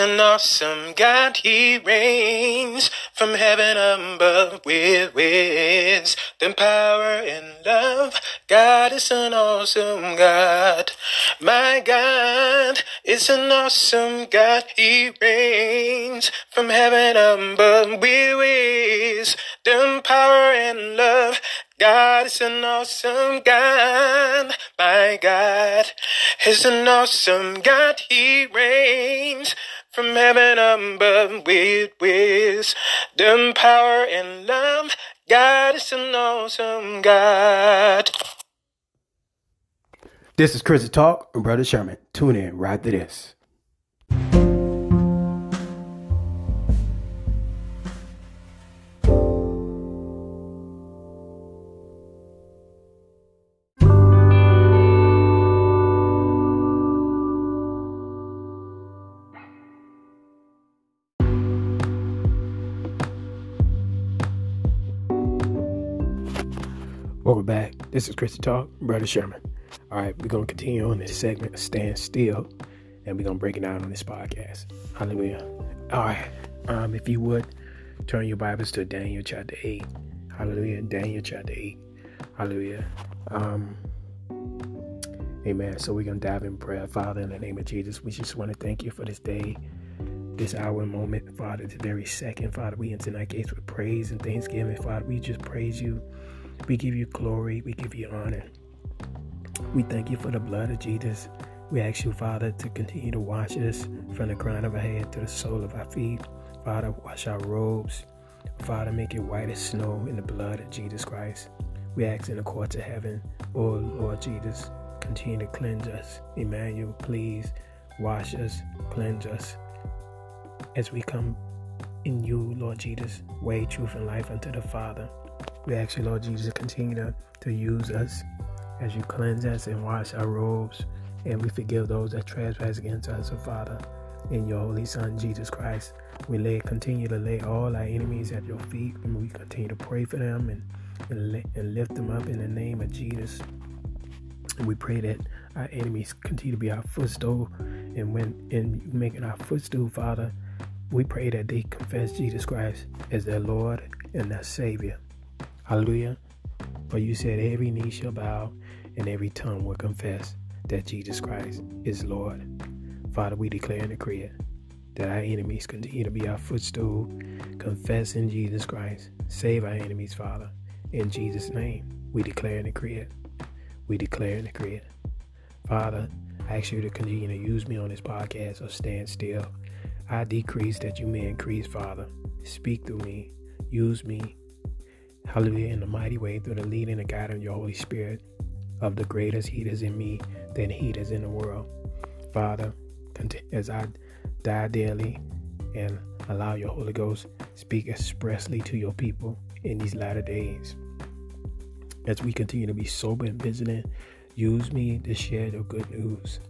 an awesome God. He reigns from heaven above with wisdom, power, and love. God is an awesome God. My God is an awesome God. He reigns from heaven above with wisdom, power, and love. God is an awesome God. My God is an awesome God. He reigns from heaven above with wisdom, power, and love. God is an awesome God. This is Chris Talk and Brother Sherman. Tune in right to this. This is Christy Talk, Brother Sherman. All right, we're going to continue on this segment, Stand Still, and we're going to break it down on this podcast. Hallelujah. All right, um, if you would, turn your Bibles to Daniel chapter 8. Hallelujah. Daniel chapter 8. Hallelujah. Um, amen. So we're going to dive in prayer. Father, in the name of Jesus, we just want to thank you for this day, this hour and moment, Father, this very second. Father, we enter tonight gates with praise and thanksgiving. Father, we just praise you. We give you glory. We give you honor. We thank you for the blood of Jesus. We ask you, Father, to continue to wash us from the crown of our head to the sole of our feet. Father, wash our robes. Father, make it white as snow in the blood of Jesus Christ. We ask in the courts of heaven, oh Lord Jesus, continue to cleanse us. Emmanuel, please wash us, cleanse us as we come in you, Lord Jesus, way, truth, and life unto the Father. We ask you, Lord Jesus, to continue to, to use us as you cleanse us and wash our robes, and we forgive those that trespass against us, oh Father. In your Holy Son, Jesus Christ, we lay continue to lay all our enemies at your feet, and we continue to pray for them and, and, and lift them up in the name of Jesus. And we pray that our enemies continue to be our footstool, and when in making our footstool, Father, we pray that they confess Jesus Christ as their Lord and their Savior. Hallelujah. For you said every knee shall bow and every tongue will confess that Jesus Christ is Lord. Father, we declare and decree it that our enemies continue to be our footstool, confess in Jesus Christ. Save our enemies, Father. In Jesus' name, we declare and decree it. We declare and decree it. Father, I ask you to continue to use me on this podcast or stand still. I decrease that you may increase, Father. Speak through me. Use me Hallelujah, in a mighty way through the leading and guiding of your Holy Spirit, of the greatest heat is in me than heat is in the world. Father, as I die daily and allow your Holy Ghost speak expressly to your people in these latter days. As we continue to be sober and vigilant, use me to share the good news.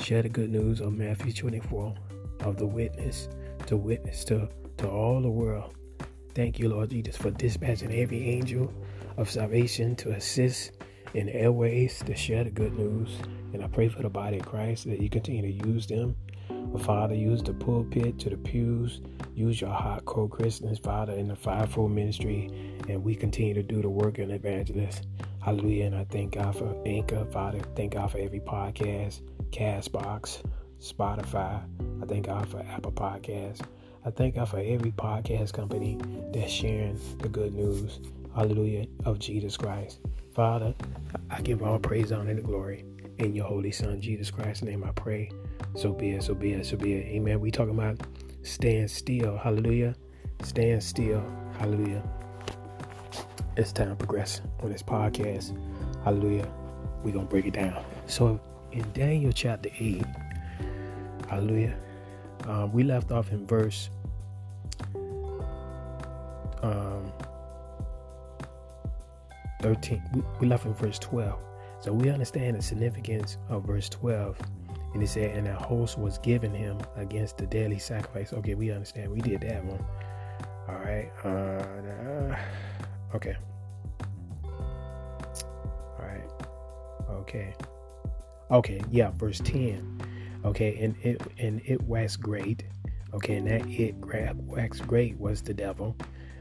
Share the good news of Matthew 24, of the witness, to witness to, to all the world Thank you, Lord Jesus, for dispatching every angel of salvation to assist in airways to share the good news. And I pray for the body of Christ that you continue to use them. Father, use the pulpit to the pews. Use your hot cold Christians, Father, in the fivefold ministry. And we continue to do the work an evangelist. Hallelujah. And I thank God for Anchor, Father. Thank God for every podcast, Castbox, Spotify. I thank God for Apple Podcasts. I thank God for every podcast company that's sharing the good news, hallelujah, of Jesus Christ. Father, I give all praise, honor, and glory in your holy Son, Jesus Christ's name. I pray. So be it, so be it, so be it. Amen. We talking about stand still, hallelujah. Stand still, hallelujah. It's time to progress on this podcast, hallelujah. We're going to break it down. So in Daniel chapter 8, hallelujah um, we left off in verse um, 13. We, we left in verse 12. So we understand the significance of verse 12. And it said, and a host was given him against the daily sacrifice. Okay, we understand. We did that one. All right. Uh, okay. All right. Okay. Okay. Yeah. Verse 10. Okay, and it and it was great. Okay, and that it waxed great was the devil.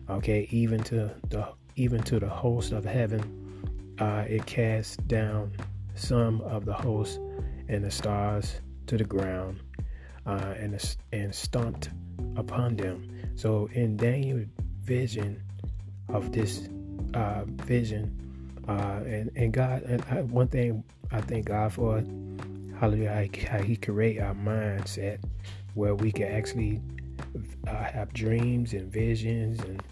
Okay, even to the even to the host of heaven, uh, it cast down some of the hosts and the stars to the ground, uh, and and stomped upon them. So in Daniel's vision of this uh, vision, uh, and and God, and I, one thing I thank God for, hallelujah, how He create our mindset where we can actually uh, have dreams and visions and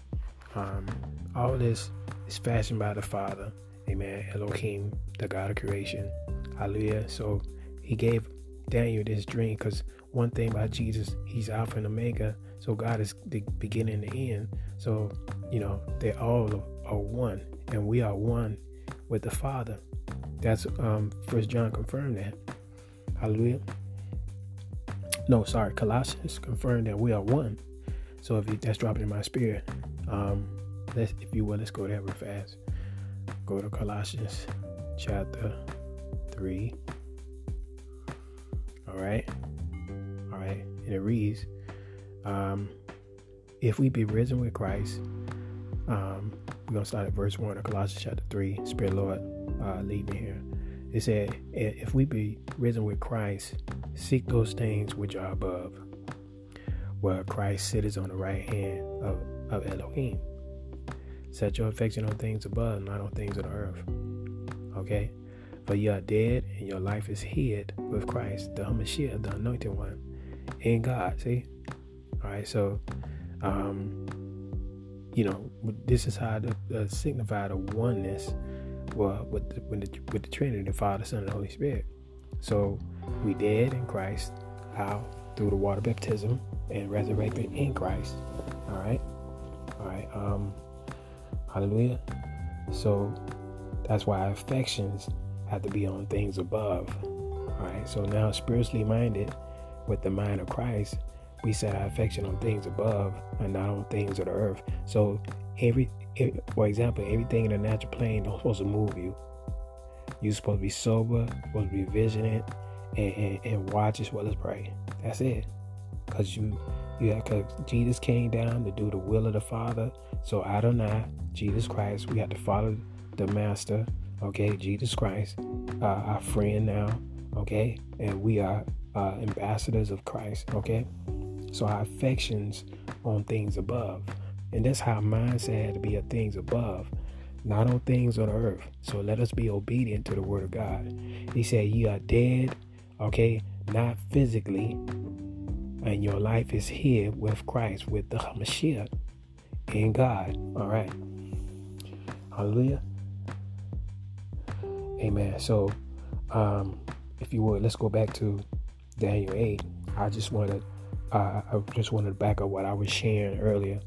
um, all this is fashioned by the Father. Amen. Elohim, the God of creation. Hallelujah. So he gave Daniel this dream because one thing about Jesus, he's Alpha and Omega. So God is the beginning and the end. So, you know, they all are one. And we are one with the Father. That's um First John confirmed that. Hallelujah. No, sorry, Colossians confirmed that we are one. So if you, that's dropping in my spirit, um, let's if you will, let's go there real fast. Go to Colossians chapter three. All right, all right, and it reads, um, "If we be risen with Christ." Um, we're gonna start at verse one of Colossians chapter three. Spirit Lord, uh, lead me here. It said, If we be risen with Christ, seek those things which are above, where Christ sitteth on the right hand of, of Elohim. Set your affection on things above, not on things the earth. Okay? For you are dead, and your life is hid with Christ, the Hamashiach, the anointed one, in God. See? Alright, so um, you know, this is how to uh, signify the oneness well with the, with the, with the Trinity, the Father, Son, and the Holy Spirit. So we dead in Christ. How? Through the water baptism and resurrected in Christ. All right. All right. Um. Hallelujah. So that's why affections have to be on things above. All right. So now spiritually minded, with the mind of Christ, we set our affection on things above and not on things of the earth. So every for example, everything in the natural plane don't supposed to move you. You're supposed to be sober, supposed to be vigilant, and, and, and watch as well as pray. That's it. Cause you, you have, cause Jesus came down to do the will of the Father. So I don't know, Jesus Christ, we have to follow the Master. Okay, Jesus Christ, uh, our friend now. Okay, and we are uh, ambassadors of Christ. Okay, so our affections on things above. And that's how mindset had to be of things above, not on things on earth. So let us be obedient to the word of God. He said, You are dead, okay, not physically, and your life is here with Christ, with the Hamashiach in God. All right. Hallelujah. Amen. So, um, if you would, let's go back to Daniel 8. I just want to, uh, I just wanted to back up what I was sharing earlier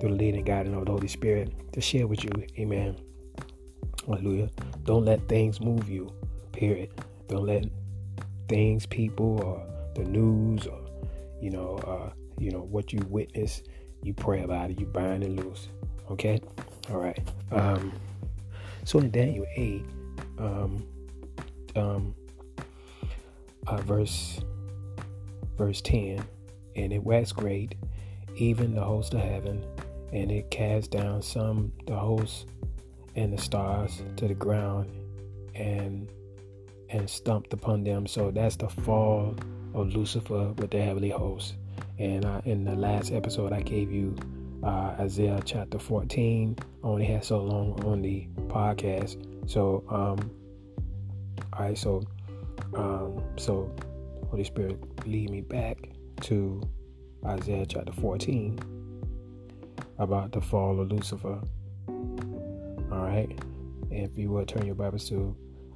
through the leading guiding of the Holy Spirit to share with you. Amen. Hallelujah. Don't let things move you. Period. Don't let things, people, or the news, or you know, uh, you know what you witness. You pray about it. You bind and loose. Okay. All right. Um, so in Daniel eight, um, um, uh, verse verse ten, and it was great, even the host of heaven and it cast down some the hosts and the stars to the ground and and stumped upon them so that's the fall of lucifer with the heavenly hosts and uh, in the last episode i gave you uh, isaiah chapter 14 I only had so long on the podcast so um all right so um so holy spirit lead me back to isaiah chapter 14 about the fall of Lucifer. All right. If you would turn your Bibles to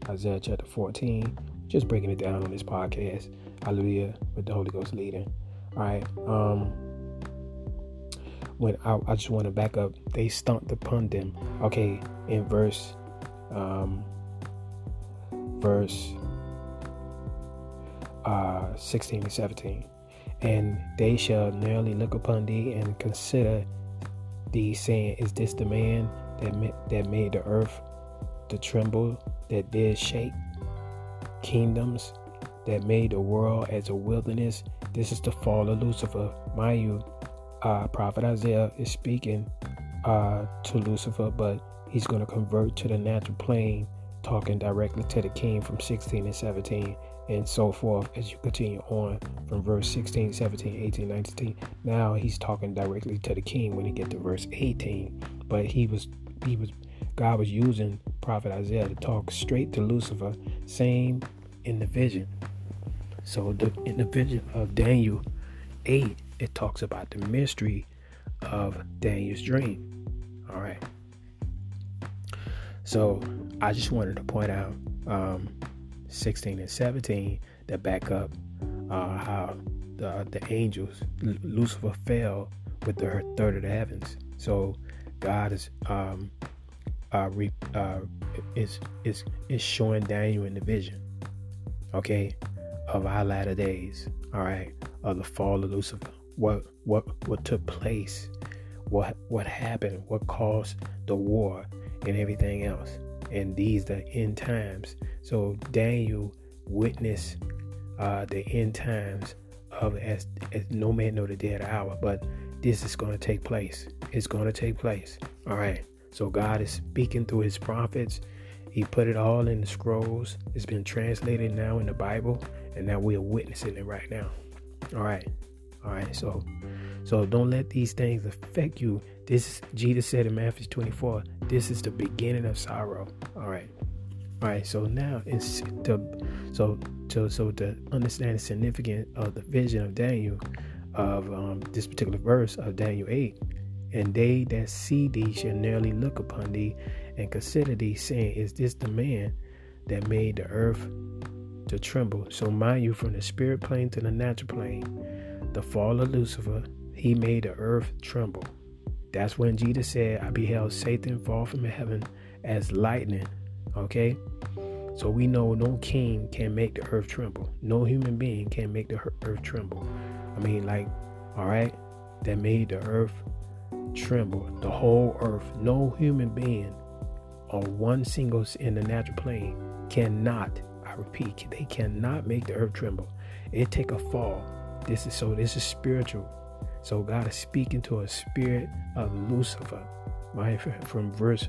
Isaiah chapter 14, just breaking it down on this podcast. Hallelujah. With the Holy Ghost leading. All right. Um, when I, I just want to back up, they stomped upon them. Okay, in verse, um, verse uh, 16 and 17. And they shall nearly look upon thee and consider thee, saying, Is this the man that, ma- that made the earth to tremble, that did shake kingdoms, that made the world as a wilderness, This is the fall of Lucifer. Mind you, uh, Prophet Isaiah is speaking uh, to Lucifer, but he's going to convert to the natural plane, talking directly to the king from 16 and 17 and so forth as you continue on from verse 16 17 18 19 now he's talking directly to the king when he get to verse 18 but he was he was god was using prophet isaiah to talk straight to lucifer same in the vision so the, in the vision of daniel 8 it talks about the mystery of daniel's dream. All right. So i just wanted to point out um, 16 and 17 that back up uh, how the, the angels, Lucifer fell with the third of the heavens. So God is um, uh, re, uh, is is is showing Daniel in the vision, okay, of our latter days. All right, of the fall of Lucifer. What what what took place? What what happened? What caused the war and everything else? and these the end times. So Daniel witnessed uh, the end times of as, as no man know the day or the hour, but this is going to take place. It's going to take place. All right. So God is speaking through His prophets. He put it all in the scrolls. It's been translated now in the Bible, and now we are witnessing it right now. All right. All right. So, so don't let these things affect you this Jesus said in Matthew 24, this is the beginning of sorrow. All right. All right, so now it's to so to so to understand the significance of the vision of Daniel of um, this particular verse of Daniel 8. And they that see thee shall nearly look upon thee and consider thee, saying, Is this the man that made the earth to tremble? So mind you, from the spirit plane to the natural plane, the fall of Lucifer, he made the earth tremble. That's when Jesus said, I beheld Satan fall from heaven as lightning. Okay? So we know no king can make the earth tremble. No human being can make the earth tremble. I mean, like, all right, that made the earth tremble. The whole earth. No human being on one single in the natural plane cannot, I repeat, they cannot make the earth tremble. It take a fall. This is so this is spiritual. So God is speaking to a spirit of Lucifer, right? From verse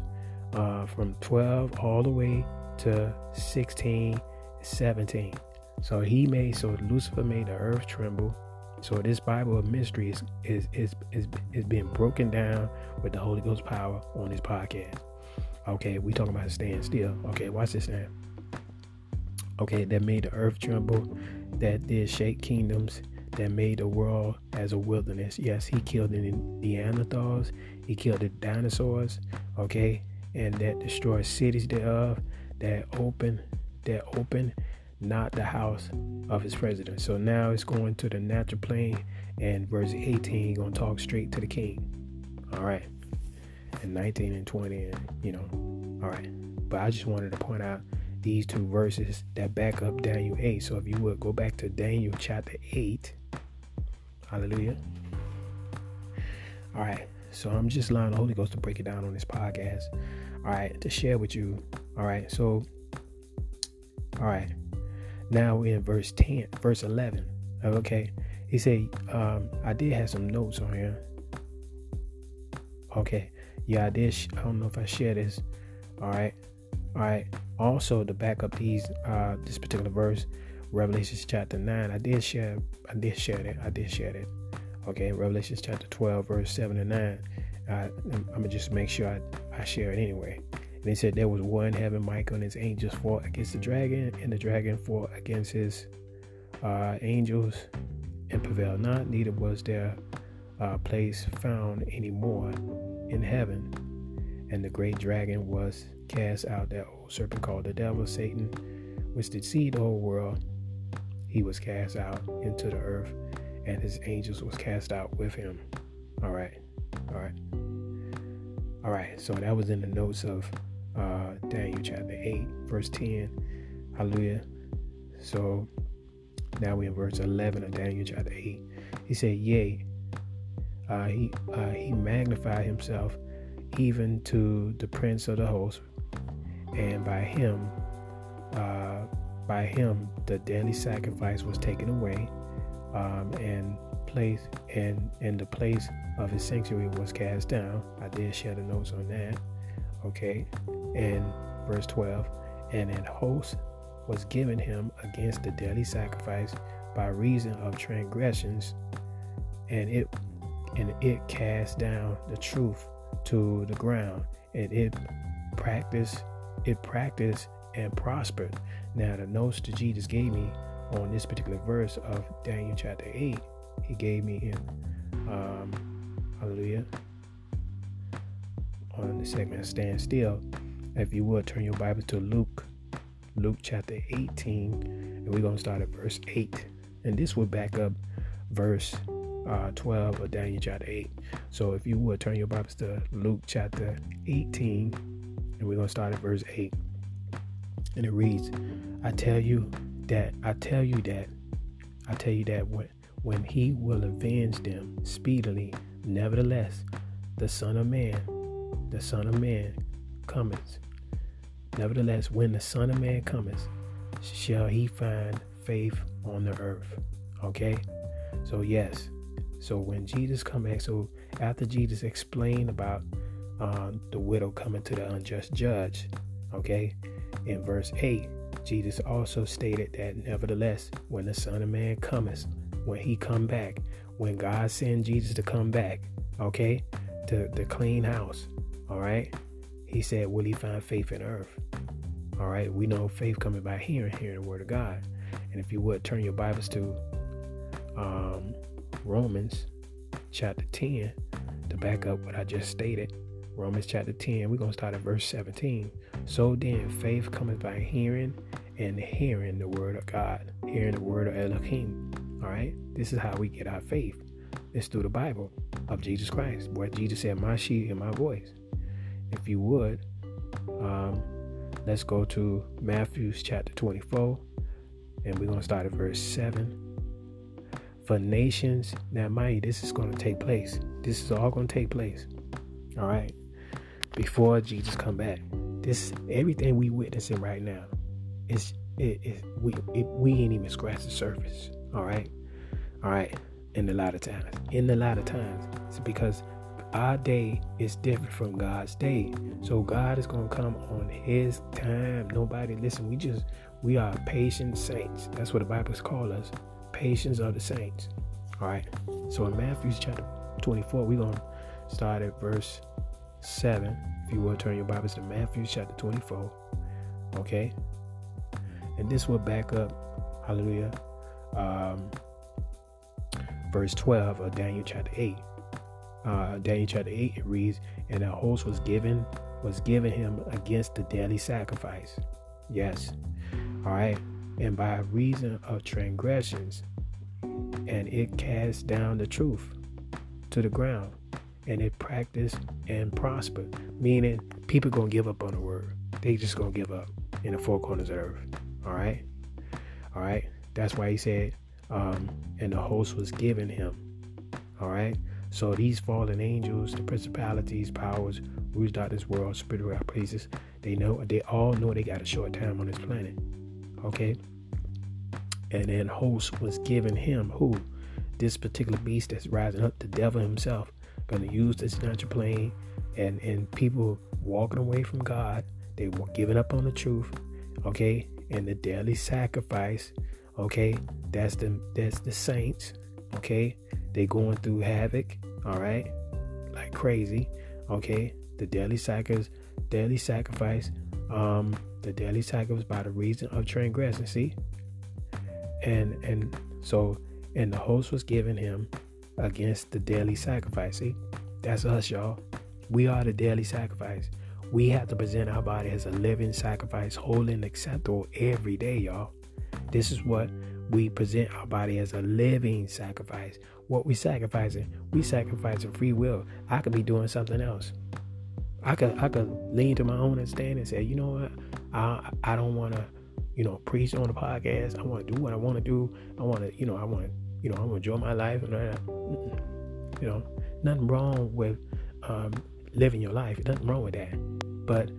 uh, from 12 all the way to 16, 17. So he made so Lucifer made the earth tremble. So this Bible of mystery is is is is, is being broken down with the Holy Ghost power on this podcast. Okay, we talking about staying still. Okay, watch this now. Okay, that made the earth tremble, that did shake kingdoms, that made the world as a wilderness. Yes, he killed the Neanderthals, he killed the dinosaurs, okay, and that destroyed cities thereof, that open, that open not the house of his president. So now it's going to the natural plane, and verse 18 gonna talk straight to the king. All right, and 19 and 20, and you know, all right. But I just wanted to point out these two verses that back up Daniel 8. So if you would go back to Daniel chapter 8 Hallelujah. All right. So I'm just allowing the Holy Ghost to break it down on this podcast. All right. To share with you. All right. So, all right. Now we're in verse 10, verse 11. Okay. He said, um, I did have some notes on here. Okay. Yeah, I did. Sh- I don't know if I share this. All right. All right. Also, to back up these, uh, this particular verse, Revelations chapter 9. I did share I did share that. I did share that. Okay, Revelations chapter 12, verse 7 and 9. I'm gonna just make sure I, I share it anyway. And he said there was one heaven, Michael and his angels fought against the dragon, and the dragon fought against his uh, angels and prevailed not. Neither was there uh, place found any more in heaven. And the great dragon was cast out, that old serpent called the devil, Satan, which deceived the whole world he was cast out into the earth, and his angels was cast out with him. All right, all right, all right. So that was in the notes of uh, Daniel chapter eight, verse ten. Hallelujah. So now we in verse eleven of Daniel chapter eight. He said, "Yea, uh, he uh, he magnified himself even to the prince of the host, and by him." Uh, by him the daily sacrifice was taken away, um, and place and and the place of his sanctuary was cast down. I did share the notes on that. Okay, and verse 12, and an host was given him against the daily sacrifice by reason of transgressions, and it and it cast down the truth to the ground, and it practiced it practiced and prospered. Now the notes that Jesus gave me on this particular verse of Daniel chapter 8, he gave me in um, hallelujah on the segment stand still. If you would turn your Bible to Luke, Luke chapter 18, and we're gonna start at verse 8. And this will back up verse uh, 12 of Daniel chapter 8. So if you would turn your Bibles to Luke chapter 18, and we're going to start at verse 8. And it reads, I tell you that, I tell you that, I tell you that when, when he will avenge them speedily, nevertheless, the Son of Man, the Son of Man cometh. Nevertheless, when the Son of Man cometh, shall he find faith on the earth. Okay? So yes. So when Jesus come back, so after Jesus explained about uh, the widow coming to the unjust judge, okay, in verse 8, Jesus also stated that nevertheless, when the Son of Man cometh, when he come back, when God send Jesus to come back, okay, to the clean house, all right, he said, will he find faith in earth? All right, we know faith coming by hearing, hearing the word of God. And if you would turn your Bibles to um, Romans chapter 10 to back up what I just stated. Romans chapter 10, we're going to start at verse 17. So then, faith cometh by hearing, and hearing the word of God, hearing the word of Elohim. All right, this is how we get our faith. It's through the Bible of Jesus Christ, where Jesus said, My sheep and my voice. If you would, um, let's go to Matthew's chapter 24, and we're going to start at verse 7 for nations. Now, mind you, this is going to take place. This is all going to take place. All right. Before Jesus come back. This everything we witnessing right now. Is it, it we it, we ain't even scratched the surface. All right. All right. In a lot of times. In a lot of times. It's because our day is different from God's day. So God is to come on his time. Nobody listen, we just we are patient saints. That's what the Bible's called us patience of the saints. All right. So in Matthew chapter 24, we're to start at verse 7. If you will turn your Bibles to Matthew chapter 24. Okay. And this will back up, hallelujah, um, verse 12 of Daniel chapter 8. Uh, Daniel chapter 8, it reads, And a host was given was given him against the daily sacrifice. Yes. All right and by reason of transgressions, and it cast down the truth to the ground, and it practiced and prospered. Meaning, people gonna give up on the word. They just gonna give up in the four corners of earth. All right, all right. That's why he said, um, and the host was given him. All right. So these fallen angels, the principalities, powers, rulers of this world, spiritual places, they know they all know they got a short time on this planet. Okay. And then host was given him who? This particular beast that's rising up, the devil himself, gonna use this natural plane and, and people walking away from God, they were giving up on the truth, okay? And the daily sacrifice, okay, that's the that's the saints, okay? They going through havoc, all right, like crazy, okay? The daily sacrifice, daily sacrifice, um, the daily sacrifice by the reason of transgression. See, and and so and the host was given him against the daily sacrifice. See, that's us, y'all. We are the daily sacrifice. We have to present our body as a living sacrifice, holy and acceptable every day, y'all. This is what we present our body as a living sacrifice. What we sacrificing? We sacrificing free will. I could be doing something else. I could I could lean to my own understanding and say, you know what, I I don't want to you know, preach on the podcast. I want to do what I want to do. I want to, you know, I want to, you know, I want to enjoy my life. And that. you know, nothing wrong with um, living your life. Nothing wrong with that. But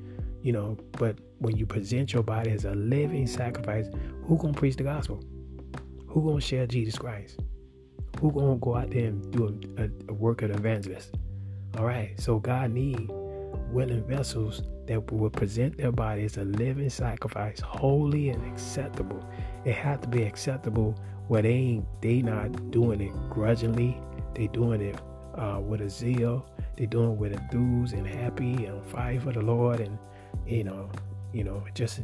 you know, but when you present your body as a living sacrifice, who gonna preach the gospel? Who gonna share Jesus Christ? who gonna go out there and do a, a, a work of evangelist? All right. So God need willing vessels that will present their body as a living sacrifice, holy and acceptable. It had to be acceptable where they ain't they not doing it grudgingly. They doing it uh, with a zeal. They doing it with enthused and happy and fire for the Lord and you know, you know, just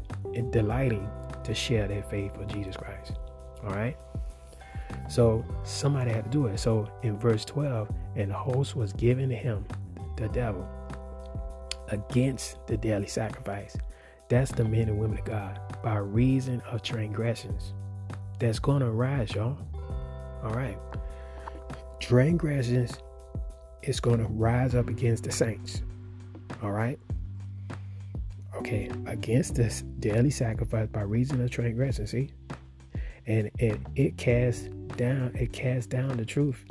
delighting to share their faith for Jesus Christ. All right. So somebody had to do it. So in verse 12, and host was given to him, the devil, against the daily sacrifice. That's the men and women of God by reason of transgressions. That's to rise, y'all. All right. Transgressions is to rise up against the saints. All right. Okay. Against this daily sacrifice by reason of transgression. See? And, and it casts down, it casts down the truth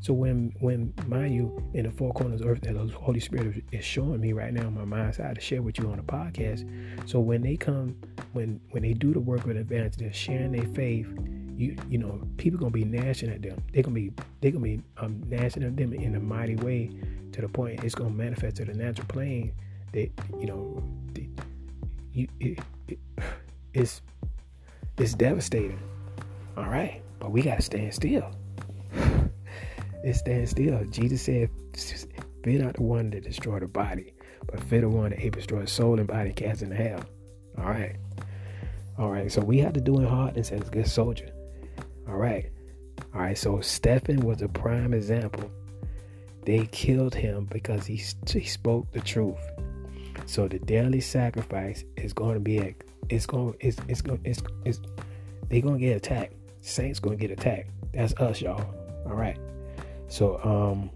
so when when mind you in the four corners of earth that the Holy Spirit is showing me right now in my mind's eye to share with you on the podcast. So when they come, when when they do the work of advance, they're sharing their faith. You you know people gonna be gnashing at them. They're gonna be they're gonna be um, gnashing at them in a mighty way to the point it's gonna manifest to the natural plane. That you know, you it, it, it's it's devastating. All right, but we gotta stand still it stands still. Jesus said, Fear not the one that destroy the body, but fear the one that able destroy soul and body cast into hell. All right. All right. So we have to do in hardness as a good soldier. All right. All right. So Stephen was a prime example. They killed him because he, he spoke the truth. So the daily sacrifice is going to be it's going it's it's going it's, it's they're going to get attacked. Saints going to get attacked. That's us, y'all. All right. So, um,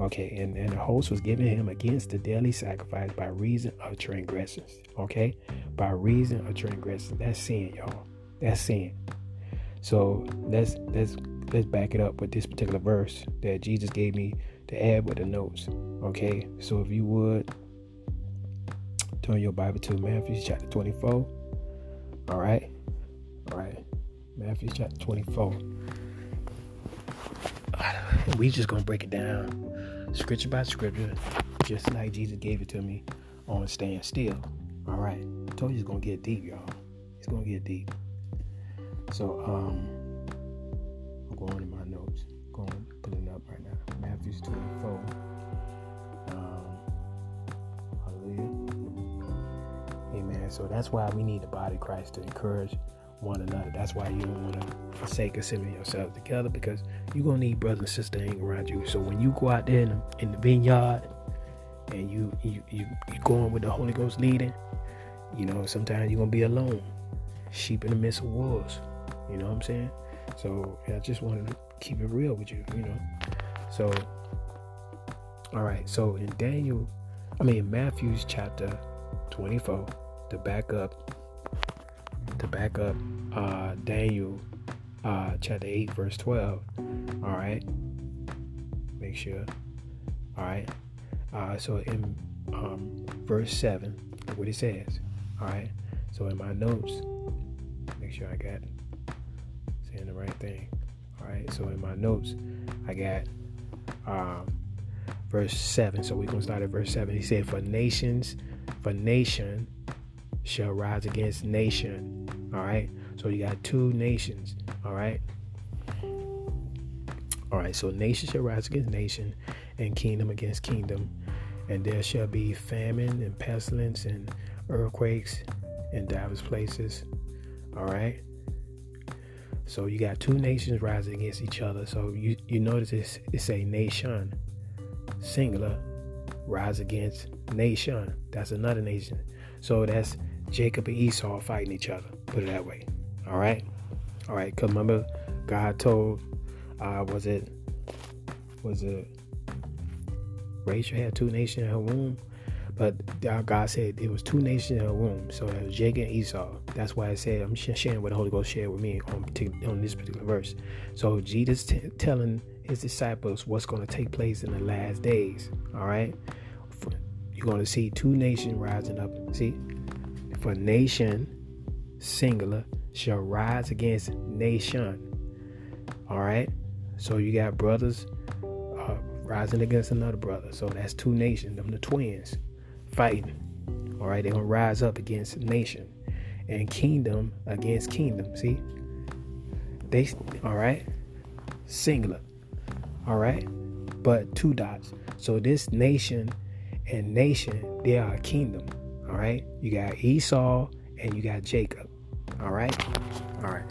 okay, and, and the host was giving him against the daily sacrifice by reason of transgressions. Okay, by reason of transgressions. That's sin, y'all. That's sin. So let's let's let's back it up with this particular verse that Jesus gave me to add with the notes. Okay, so if you would turn your Bible to Matthew chapter 24. All right, all right, Matthew chapter 24 we just gonna break it down scripture by scripture, just like Jesus gave it to me on stand still. All right, I told you it's gonna get deep, y'all. It's gonna get deep. So um, I'm going in my notes. Going pulling up right now. Matthew's 24. Um, hallelujah. Amen. So that's why we need the body of Christ to encourage one another. That's why you don't want to forsake assembling yourselves together because you're gonna need brothers and sisters hanging around you. So when you go out there in the, in the vineyard and you you you you going with the Holy Ghost leading, you know sometimes you're gonna be alone, sheep in the midst of wolves. You know what I'm saying? So I just wanted to keep it real with you. You know, so all right. So in Daniel, I mean Matthew's chapter 24, to back up to back up uh, Daniel uh, chapter 8, verse 12. All right. Make sure. All right. Uh, so in um, verse 7, what it says. All right. So in my notes, make sure I got saying the right thing. All right. So in my notes, I got um, verse 7. So we're going to start at verse 7. He said, For nations, for nation shall rise against nation all right. So you got two nations. All right. All right. So nation shall rise against nation, and kingdom against kingdom, and there shall be famine and pestilence and earthquakes in diverse places. All right. So you got two nations rising against each other. So you you notice it's it's a nation, singular, rise against nation. That's another nation. So that's Jacob and Esau fighting each other. Put it that way. All right. All right. Cause remember, God told, uh, was it, was it, Rachel had two nations in her womb, but God said it was two nations in her womb. So it was Jacob and Esau. That's why I said I'm sharing what the Holy Ghost shared with me on, on this particular verse. So Jesus t- telling his disciples what's going to take place in the last days. All right. You're going to see two nations rising up. See, for a nation, singular, shall rise against nation. All right. So you got brothers uh, rising against another brother. So that's two nations, them the twins fighting. All right, they're gonna rise up against nation and kingdom against kingdom. See, they all right, singular. All right, but two dots. So this nation and nation, they are a kingdom. All right, you got Esau and you got Jacob. All right, all right.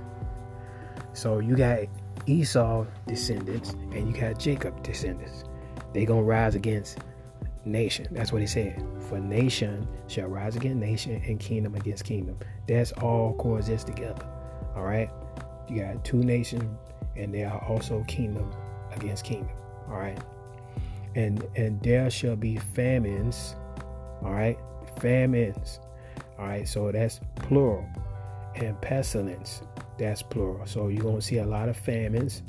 So you got Esau descendants and you got Jacob descendants. They gonna rise against nation. That's what he said. For nation shall rise against nation and kingdom against kingdom. That's all coexist together. All right. You got two nations, and there are also kingdom against kingdom. All right. And and there shall be famines. All right. Famines. All right. So that's plural. And pestilence. That's plural. So you're gonna see a lot of famines,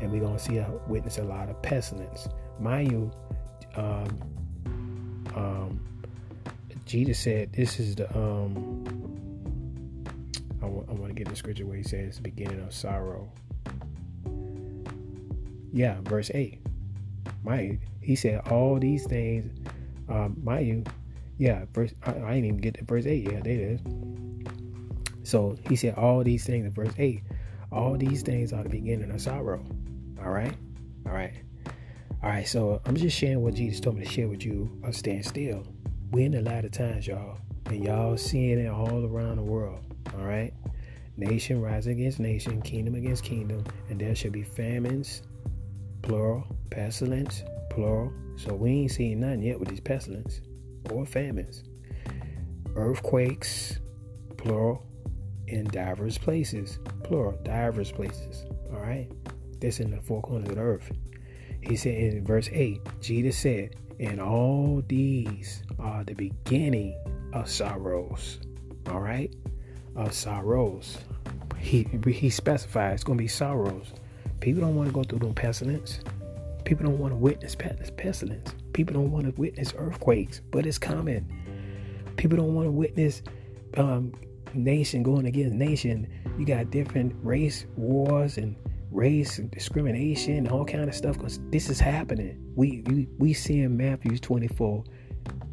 and we're gonna see a witness a lot of pestilence. Mind you, um, um, Jesus said, "This is the." Um, I, w- I want to get the scripture where he says, "The beginning of sorrow." Yeah, verse eight. My, he said, "All these things." Um, mind you, yeah, verse. I, I didn't even get to verse eight. Yeah, there it is. So he said, "All these things." In verse eight, all these things are the beginning of sorrow. All right, all right. All right, so I'm just sharing what Jesus told me to share with you. I stand still. We're in the latter times, y'all, and y'all seeing it all around the world. All right, nation rising against nation, kingdom against kingdom, and there shall be famines, plural, pestilence, plural. So we ain't seen nothing yet with these pestilence or famines, earthquakes, plural, in diverse places, plural, diverse places. All right, this in the four corners of the earth. He said in verse 8, Jesus said, And all these are the beginning of sorrows. All right? Of sorrows. He he specifies it's gonna be sorrows. People don't want to go through them pestilence. People don't want to witness pestilence. People don't want to witness earthquakes, but it's coming. People don't want to witness um, nation going against nation. You got different race wars and race and discrimination and all kind of stuff because this is happening. We we, we seeing matthew 24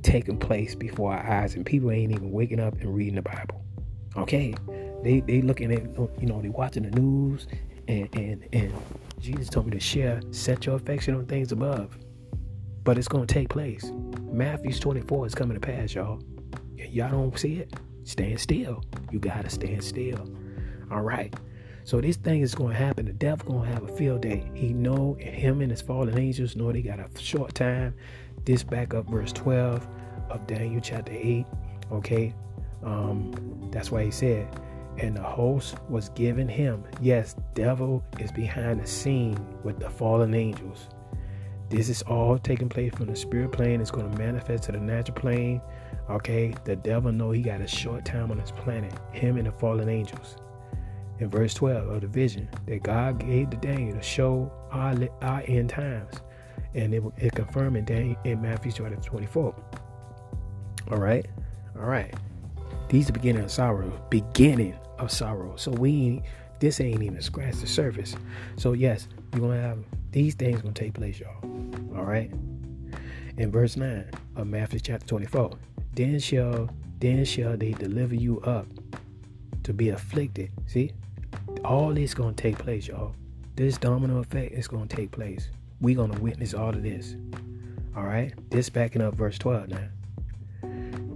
taking place before our eyes and people ain't even waking up and reading the bible. Okay? They they looking at you know they watching the news and and and jesus told me to share set your affection on things above. But it's to take place. Matthew 24 is coming to pass y'all. Y'all don't see it stand still you gotta stand still all right so this thing is to happen. The devil going to have a field day. He know him and his fallen angels know they got a short time. This back up verse 12 of Daniel chapter 8. Okay. Um, that's why he said, and the host was given him. Yes, devil is behind the scene with the fallen angels. This is all taking place from the spirit plane. It's going to manifest to the natural plane. Okay, the devil know he got a short time on this planet. Him and the fallen angels in verse 12 of the vision that God gave to Daniel to show our, our end times. And it, it confirmed in, Daniel, in Matthew chapter 24. All right? All right. These are beginning of sorrow. Beginning of sorrow. So we this ain't even scratched the surface. So yes, you're gonna have these things gonna take place, y'all. All right. In verse 9 of Matthew chapter 24, then shall then shall they deliver you up to be afflicted. See, all this gonna take place, y'all. This domino effect is gonna take place. we gonna witness all of this. All right, this backing up verse 12 now.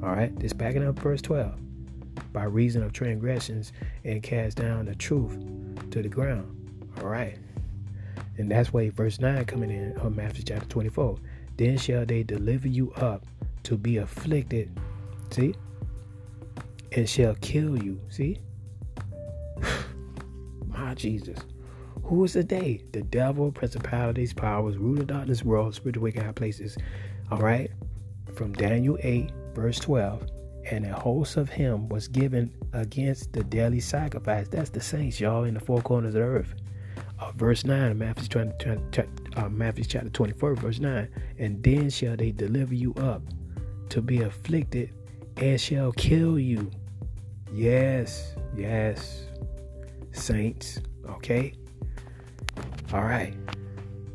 All right, this backing up verse 12. By reason of transgressions and cast down the truth to the ground. All right, and that's why verse 9 coming in of Matthew chapter 24. Then shall they deliver you up to be afflicted. See? And shall kill you. See? My Jesus. Who is the they? The devil, principalities, powers, rule of darkness, world, spiritual wicked high places. All right. From Daniel 8, verse 12. And a host of him was given against the daily sacrifice. That's the saints, y'all, in the four corners of the earth. Uh, verse 9, Matthew, 20, 20, uh, Matthew chapter 24, verse 9. And then shall they deliver you up to be afflicted and shall kill you. Yes, yes saints. Okay? All right.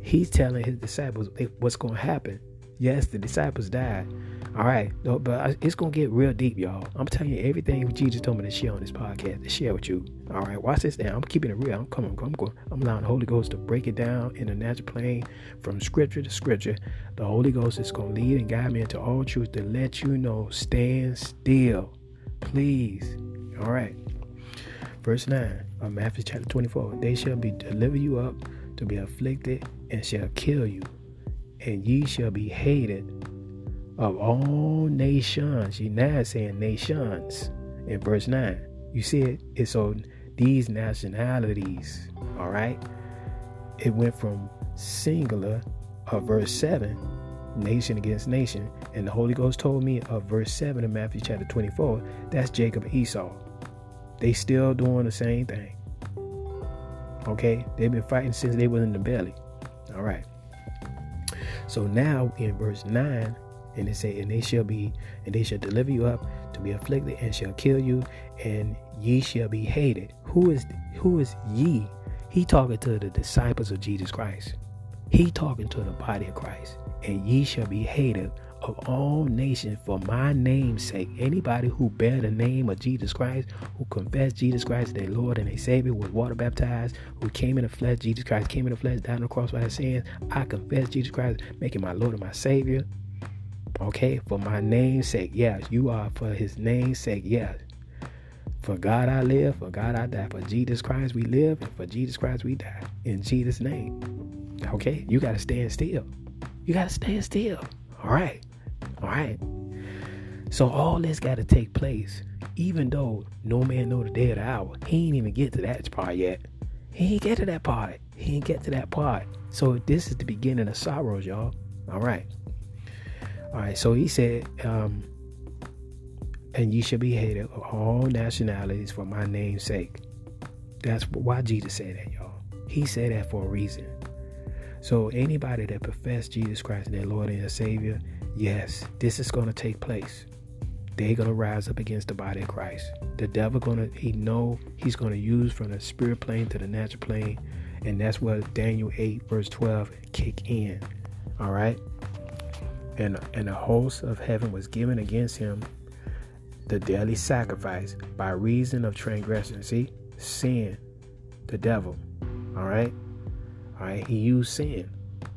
He's telling his disciples what's going to happen. Yes, the disciples died. All right, no, but it's gonna get real deep, y'all. I'm telling you everything Jesus told me to share on this podcast to share with you. All right, watch this now. I'm keeping it real. I'm coming. I'm going. I'm allowing the Holy Ghost to break it down in a natural plane from scripture to scripture. The Holy Ghost is gonna lead and guide me into all truth to let you know. Stand still, please. All right. Verse 9 of Matthew chapter 24 They shall be deliver you up to be afflicted and shall kill you, and ye shall be hated of all nations. You now saying nations in verse 9. You see it? It's on these nationalities. All right. It went from singular of verse 7, nation against nation. And the Holy Ghost told me of verse 7 in Matthew chapter 24, that's Jacob and Esau. They still doing the same thing. Okay? They've been fighting since they were in the belly. All right. So now in verse 9, and it say, and they shall be, and they shall deliver you up to be afflicted, and shall kill you, and ye shall be hated. Who is who is ye? He talking to the disciples of Jesus Christ. He talking to the body of Christ. And ye shall be hated of all nations for my name's sake. Anybody who bear the name of Jesus Christ, who confess Jesus Christ their Lord and their Savior, was water baptized, who came in the flesh, Jesus Christ came in the flesh, down the cross by his sins. I confess Jesus Christ, making my Lord and my Savior. Okay, for my name's sake, yes, you are for his name's sake, yes. For God I live, for God I die. For Jesus Christ we live, and for Jesus Christ we die. In Jesus' name. Okay, you got to stand still. You got to stand still. All right. All right. So all this got to take place, even though no man know the day or the hour. He ain't even get to that part yet. He ain't get to that part. He ain't get to that part. So this is the beginning of sorrows, y'all. All right. All right, so he said, um, and you shall be hated of all nationalities for my name's sake. That's why Jesus said that, y'all. He said that for a reason. So anybody that profess Jesus Christ and their Lord and their Savior, yes, this is going to take place. They're going to rise up against the body of Christ. The devil going to, he know he's going to use from the spirit plane to the natural plane. And that's where Daniel 8 verse 12 kick in. All right and, and a host of heaven was given against him the daily sacrifice by reason of transgression. See, sin, the devil. All right, all right. He used sin,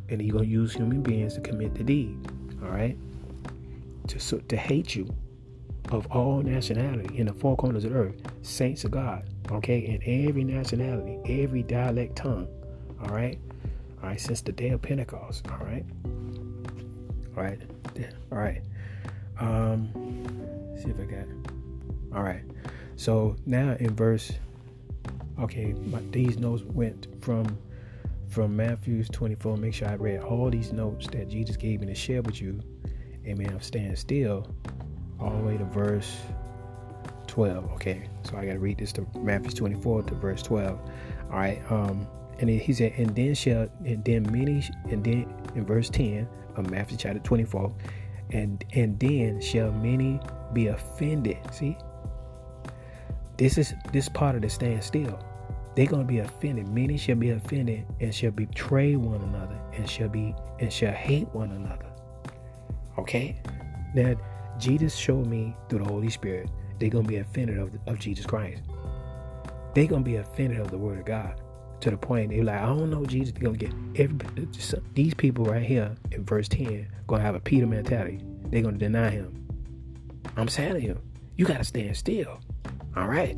and he gonna use human beings to commit the deed. All right, to so, to hate you of all nationality in the four corners of the earth, saints of God. Okay, in every nationality, every dialect tongue. All right, all right. Since the day of Pentecost. All right. Right. All right. Um, see if I got. All right. So now in verse, okay, my, these notes went from from Matthew's 24. Make sure I read all these notes that Jesus gave me to share with you. Amen. I'm standing still all the way to verse 12. Okay. So I got to read this to Matthew 24 to verse 12. All right. Um, and he said, and then shall, and then many, and then in verse 10, of Matthew chapter 24. And and then shall many be offended. See? This is this part of the stand still. They're gonna be offended. Many shall be offended and shall betray one another and shall be and shall hate one another. Okay? Now Jesus showed me through the Holy Spirit they're gonna be offended of, of Jesus Christ. They're gonna be offended of the word of God to the point they're like, I don't know, Jesus, they're gonna get every uh, these people right here in verse 10 gonna have a Peter mentality. They're gonna deny him. I'm telling you, you gotta stand still. All right.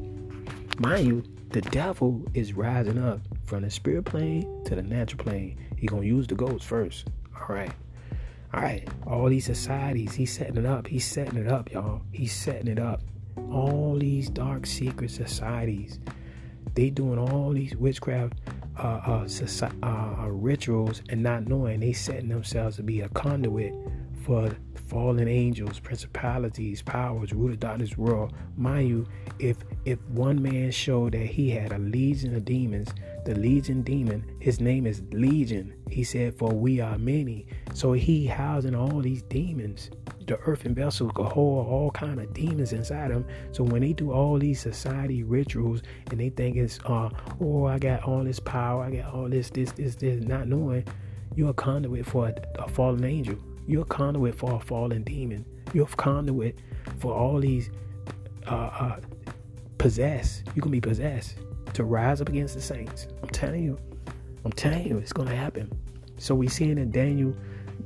Mind you, the devil is rising up from the spirit plane to the natural plane. He gonna use the ghost first. All right. All right. All these societies, he's setting it up. He's setting it up, y'all. He's setting it up. All these dark secret societies they doing all these witchcraft uh, uh, uh, uh, rituals and not knowing they setting themselves to be a conduit for fallen angels, principalities, powers, rule of darkness world. Mind you, if if one man showed that he had a legion of demons, the legion demon, his name is Legion. He said, "For we are many." So he housing all these demons. the earthen vessels could hold all kind of demons inside them. So when they do all these society rituals and they think it's uh oh I got all this power, I got all this this this this, not knowing you're a conduit for a, a fallen angel. You're conduit for a fallen demon. You're conduit for all these uh, uh possessed. You can be possessed to rise up against the saints. I'm telling you. I'm telling you, it's gonna happen. So we see in Daniel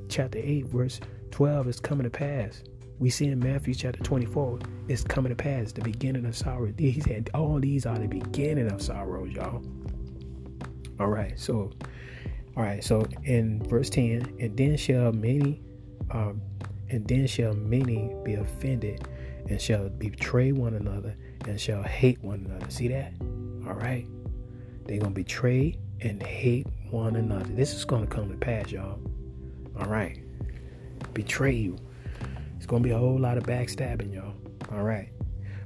chapter 8, verse 12, it's coming to pass. We see in Matthew chapter 24, it's coming to pass, the beginning of sorrow. He said, all these are the beginning of sorrows, y'all. All right, so, all right, so in verse 10, and then shall many, um, and then shall many be offended, and shall betray one another, and shall hate one another. See that? All right, they're gonna betray and hate one another. This is gonna come to pass, y'all. All right betray you. It's going to be a whole lot of backstabbing, y'all. All right.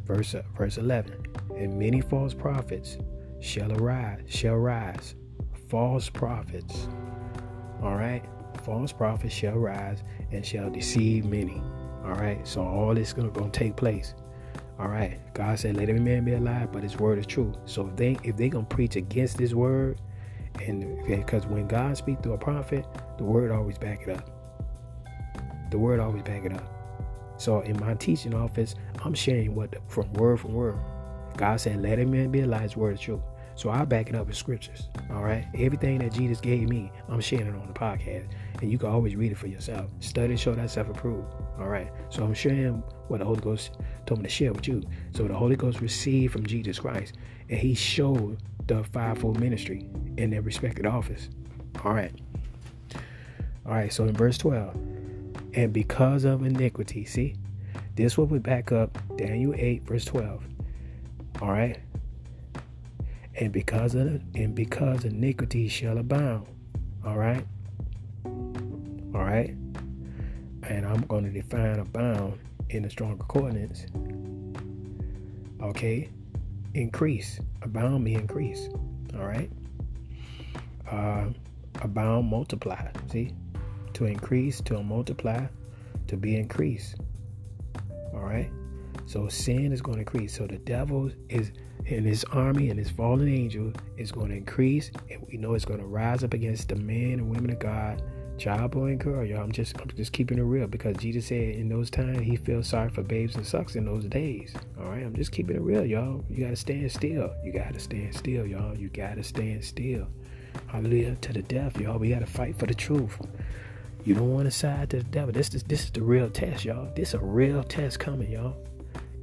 Verse, uh, verse 11. And many false prophets shall arise, shall rise. False prophets. All right. False prophets shall rise and shall deceive many. All right. So all this is going to take place. All right. God said, "Let every man be alive, but His word is true." So if they if they gonna preach against His word, and because when God speaks through a prophet, the word always back it up. The word always back it up. So in my teaching office, I'm sharing what the, from word from word. God said, "Let every man be alive." His word is true. So I back it up with scriptures. All right. Everything that Jesus gave me, I'm sharing it on the podcast. And you can always read it for yourself. Study, show thyself approved. All right. So I'm sharing what the Holy Ghost told me to share with you. So the Holy Ghost received from Jesus Christ. And he showed the fivefold ministry in their respected office. All right. All right. So in verse 12 and because of iniquity. See, this will be back up Daniel 8, verse 12. All right. And because of it, and because iniquity shall abound. All right. All right. And I'm going to define abound in the Strong's Concordance. Okay. Increase. Abound me increase. All right. Uh, abound multiply. See? to increase, to multiply, to be increased. All right. So sin is going to increase. So the devil is in his army and his fallen angel is going to increase, and we know it's going to rise up against the men and women of God, child, boy, and girl. Y'all, I'm just I'm just keeping it real because Jesus said in those times he feels sorry for babes and sucks in those days. All right, I'm just keeping it real, y'all. You gotta stand still. You gotta stand still, y'all. You gotta stand still. Hallelujah to the death, y'all. We gotta fight for the truth. You don't want to side to the devil. This is this is the real test, y'all. This is a real test coming, y'all.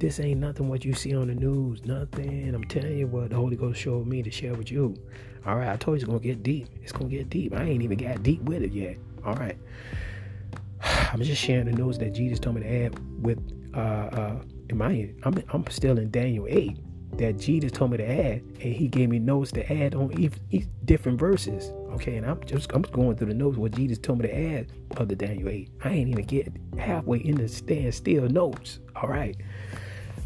This ain't nothing what you see on the news. Nothing. I'm telling you what the Holy Ghost showed me to share with you. All right, I told you it's gonna get deep. It's gonna get deep. I ain't even got deep with it yet. All right. I'm just sharing the news that Jesus told me to add with uh uh in my I'm I'm still in Daniel 8 that Jesus told me to add, and He gave me notes to add on each, each different verses. Okay, and I'm just I'm going through the notes what Jesus told me to add of the Daniel 8. I ain't even get halfway in the stand still notes. All right.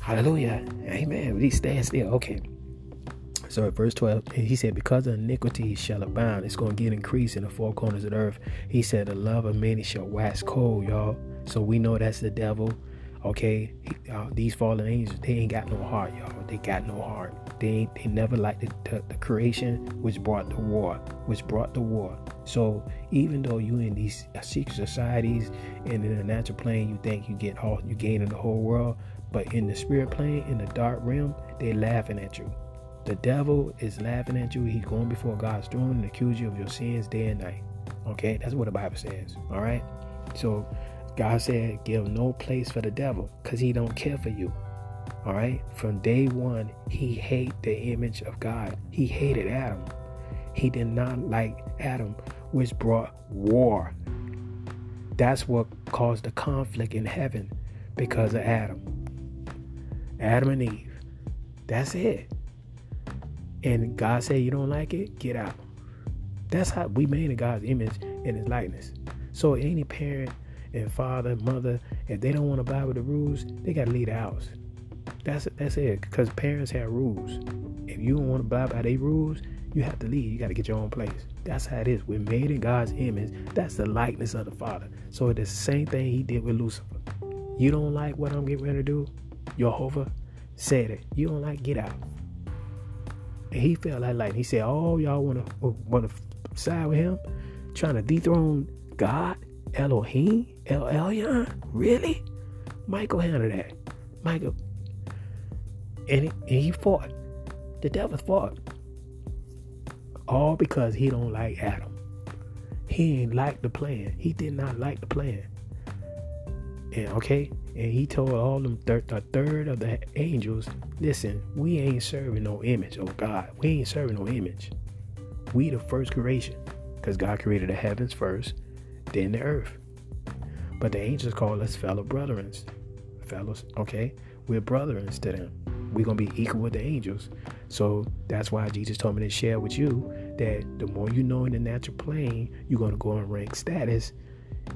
Hallelujah. Amen. These stand still. Okay. So at verse 12, he said, Because iniquity shall abound, it's going to get increased in the four corners of the earth. He said, The love of many shall wax cold, y'all. So we know that's the devil. Okay, uh, these fallen angels, they ain't got no heart, y'all. They got no heart. They they never liked the, the, the, creation, which brought the war, which brought the war. So even though you in these secret societies and in the natural plane, you think you get all you gain in the whole world, but in the spirit plane, in the dark realm, they're laughing at you. The devil is laughing at you. He's going before God's throne and accuse you of your sins day and night. Okay, that's what the Bible says. All right, so God said, give no place for the devil because he don't care for you. All right. From day one, he hated the image of God. He hated Adam. He did not like Adam, which brought war. That's what caused the conflict in heaven because of Adam. Adam and Eve. That's it. And God said, You don't like it? Get out. That's how we made in God's image and his likeness. So any parent and father, mother, if they don't want to abide with the rules, they got to leave the house. That's that's it. Because parents have rules. If you don't want to abide by their rules, you have to leave. You got to get your own place. That's how it is. We're made in God's image. That's the likeness of the Father. So it's the same thing He did with Lucifer. You don't like what I'm getting ready to do? Jehovah said it. You don't like, get out. And he felt like lightning. He said, Oh, y'all wanna wanna side with him? Trying to dethrone God? Elohim? El Elyon? Really? Michael handled that. Michael. And he, and he fought. The devil fought. All because he don't like Adam. He ain't like the plan. He did not like the plan. And okay, and he told all them thir- a third of the angels, listen, we ain't serving no image, oh God. We ain't serving no image. We the first creation. Because God created the heavens first, then the earth. But the angels call us fellow brethren. Fellows, okay? We're brethren to them. We're gonna be equal with the angels. So that's why Jesus told me to share with you that the more you know in the natural plane, you're gonna go and rank status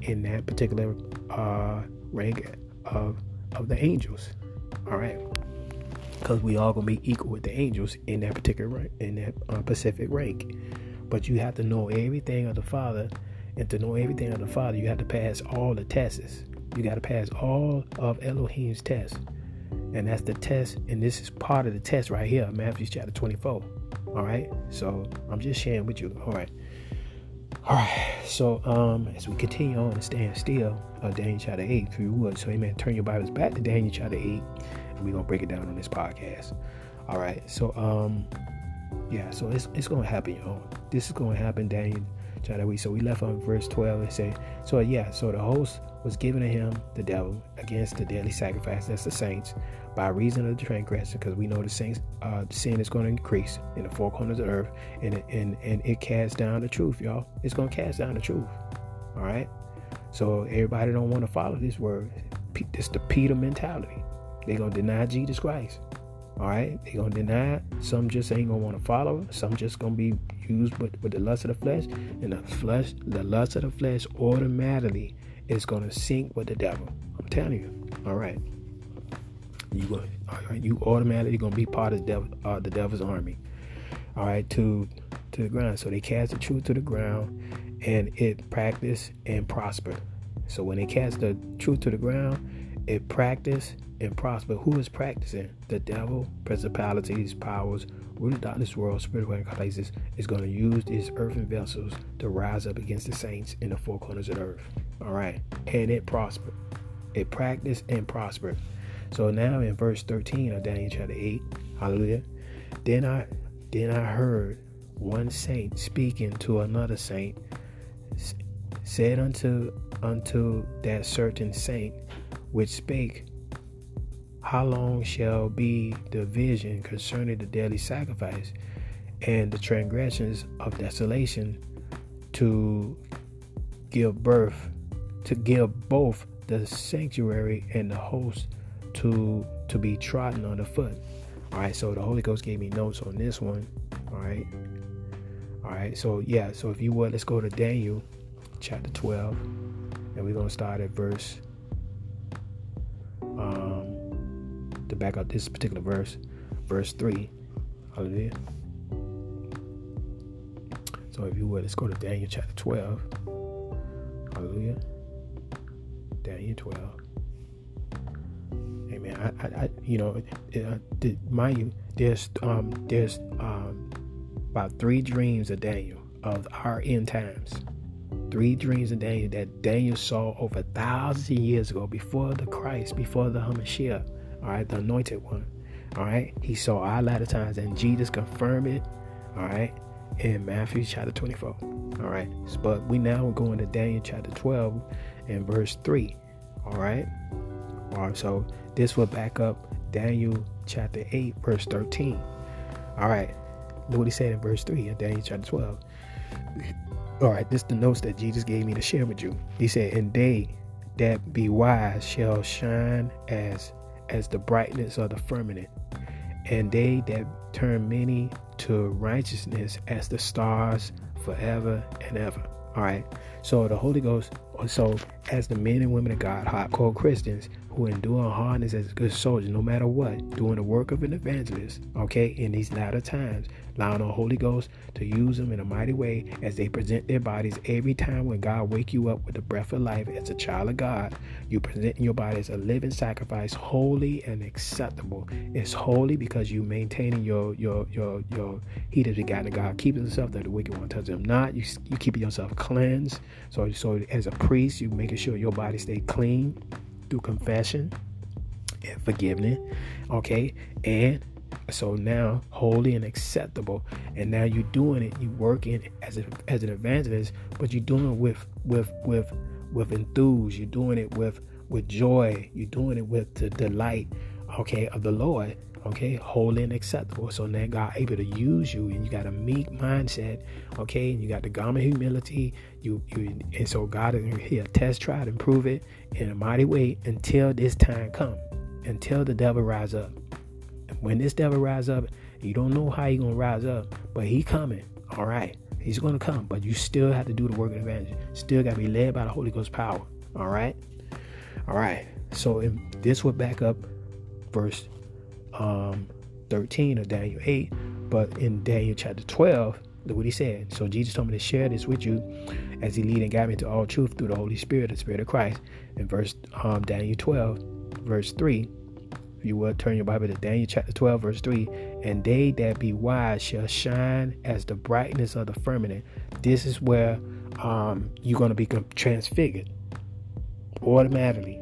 in that particular uh, rank of of the angels. All right, because we all gonna be equal with the angels in that particular in that uh, Pacific rank. But you have to know everything of the Father, and to know everything of the Father, you have to pass all the tests. You got to pass all of Elohim's tests, and that's the test. And this is part of the test right here, Matthew chapter 24. All right, so I'm just sharing with you. All right. All right, so um, as we continue on and stand still, uh, Daniel chapter 8, if you would. So, amen. Turn your Bibles back to Daniel chapter 8, and we're going to break it down on this podcast. All right, so um, yeah, so it's, it's going to happen, y'all. This is going to happen, Daniel chapter 8. So, we left on verse 12 and say, so yeah, so the host was given to him, the devil, against the daily sacrifice, that's the saints, by reason of the transgression, because we know the saints uh, sin is going to increase in the four corners of the earth, and it, and and it casts down the truth, y'all. It's going to cast down the truth. All right. So everybody don't want to follow this word. It's the Peter mentality. They're gonna deny Jesus Christ. All right, they're gonna deny. It. Some just ain't gonna want to follow. Some just gonna be used with, with the lust of the flesh, and the flesh, the lust of the flesh, automatically is gonna sink with the devil. I'm telling you. All right you go, you automatically gonna be part of the, devil, uh, the devil's army. All right, to to the ground. So they cast the truth to the ground, and it practiced and prospered. So when they cast the truth to the ground, it practiced and prospered. Who is practicing? The devil, principalities, powers, rulers of darkness world, spiritual places is going to use these earthen vessels to rise up against the saints in the four corners of the earth. All right, and it prospered. It practiced and prospered. So now in verse 13 of Daniel chapter 8, hallelujah. Then I then I heard one saint speaking to another saint, said unto unto that certain saint which spake, How long shall be the vision concerning the daily sacrifice and the transgressions of desolation to give birth, to give both the sanctuary and the host to to be trodden underfoot. All right, so the Holy Ghost gave me notes on this one. All right, all right. So yeah, so if you would, let's go to Daniel chapter 12, and we're gonna start at verse. Um, to back up this particular verse, verse three. Hallelujah. So if you would, let's go to Daniel chapter 12. Hallelujah. Daniel 12 man. I, I, you know, uh, mind you, there's um, there's um, about three dreams of Daniel of our end times. Three dreams of Daniel that Daniel saw over thousands of years ago, before the Christ, before the Hamashiach, all right, the anointed one. All right, he saw our latter times, and Jesus confirmed it. All right, in Matthew chapter 24. All right, but we now are going to Daniel chapter 12 and verse 3. All right, right, so this will back up Daniel chapter 8, verse 13. All right. Look what he said in verse 3 of Daniel chapter 12. All right, this is the notes that Jesus gave me to share with you. He said, And they that be wise shall shine as as the brightness of the firmament, and they that turn many to righteousness as the stars forever and ever. All right. So the Holy Ghost So, as the men and women of God, hardcore Christians who endure hardness as good soldiers, no matter what, doing the work of an evangelist, okay, in these latter times, allowing the Holy Ghost to use them in a mighty way as they present their bodies every time when God wake you up with the breath of life as a child of God, you present your body as a living sacrifice, holy and acceptable. It's holy because you maintaining your your your your heat of begotten God, keeping yourself that the wicked one touches them not. You you keeping yourself cleansed. So so as a priest, you making sure your body stay clean through confession and forgiveness. Okay, and so now holy and acceptable, and now you're doing it. You're working as a, as an evangelist, but you're doing it with with with with enthuse. You're doing it with with joy. You're doing it with the delight, okay, of the Lord. Okay, holy and acceptable. So now God able to use you, and you got a meek mindset. Okay, and you got the garment of humility. You you and so God is here test, try, and prove it in a mighty way until this time come, until the devil rise up. When this devil rise up, you don't know how he gonna rise up, but he coming. All right, he's gonna come, but you still have to do the work of advantage. Still got to be led by the Holy Ghost power. All right, all right. So if this would back up verse um, 13 of Daniel 8, but in Daniel chapter 12, look what he said. So Jesus told me to share this with you as he lead and guide me to all truth through the Holy Spirit, the Spirit of Christ. In verse um, Daniel 12, verse 3, if you will turn your Bible to Daniel chapter 12, verse 3. And they that be wise shall shine as the brightness of the firmament. This is where um, you're going to be transfigured automatically.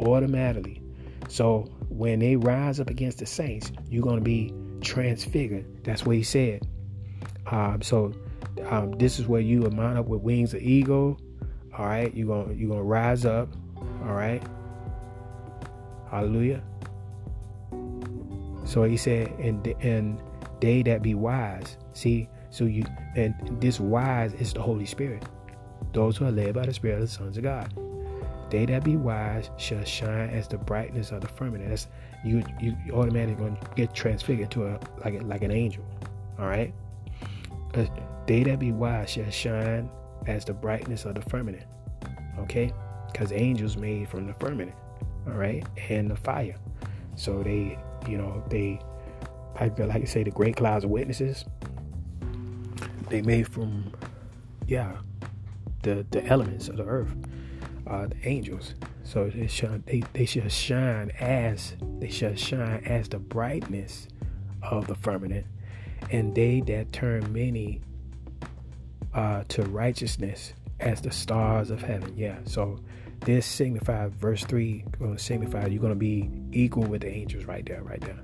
Automatically. So when they rise up against the saints, you're going to be transfigured. That's what he said. Um, so um, this is where you will mount up with wings of eagle. All right, you're gonna you're gonna rise up. All right. Hallelujah. So he said, and and they that be wise. See, so you and this wise is the Holy Spirit. Those who are led by the Spirit of the sons of God. They that be wise shall shine as the brightness of the firmament. That's you. You automatically to get transfigured to a like like an angel. All right. Uh, they that be wise shall shine as the brightness of the firmament. Okay, because angels made from the firmament. All right, and the fire. So they you know, they, I feel like to say, the great clouds of witnesses. They made from, yeah, the the elements of the earth, uh, the angels. So they shall they, they shall shine as they shall shine as the brightness of the firmament, and they that turn many uh, to righteousness as the stars of heaven. Yeah. So this signifies, verse 3 going to signify you're going to be equal with the angels right there, right there.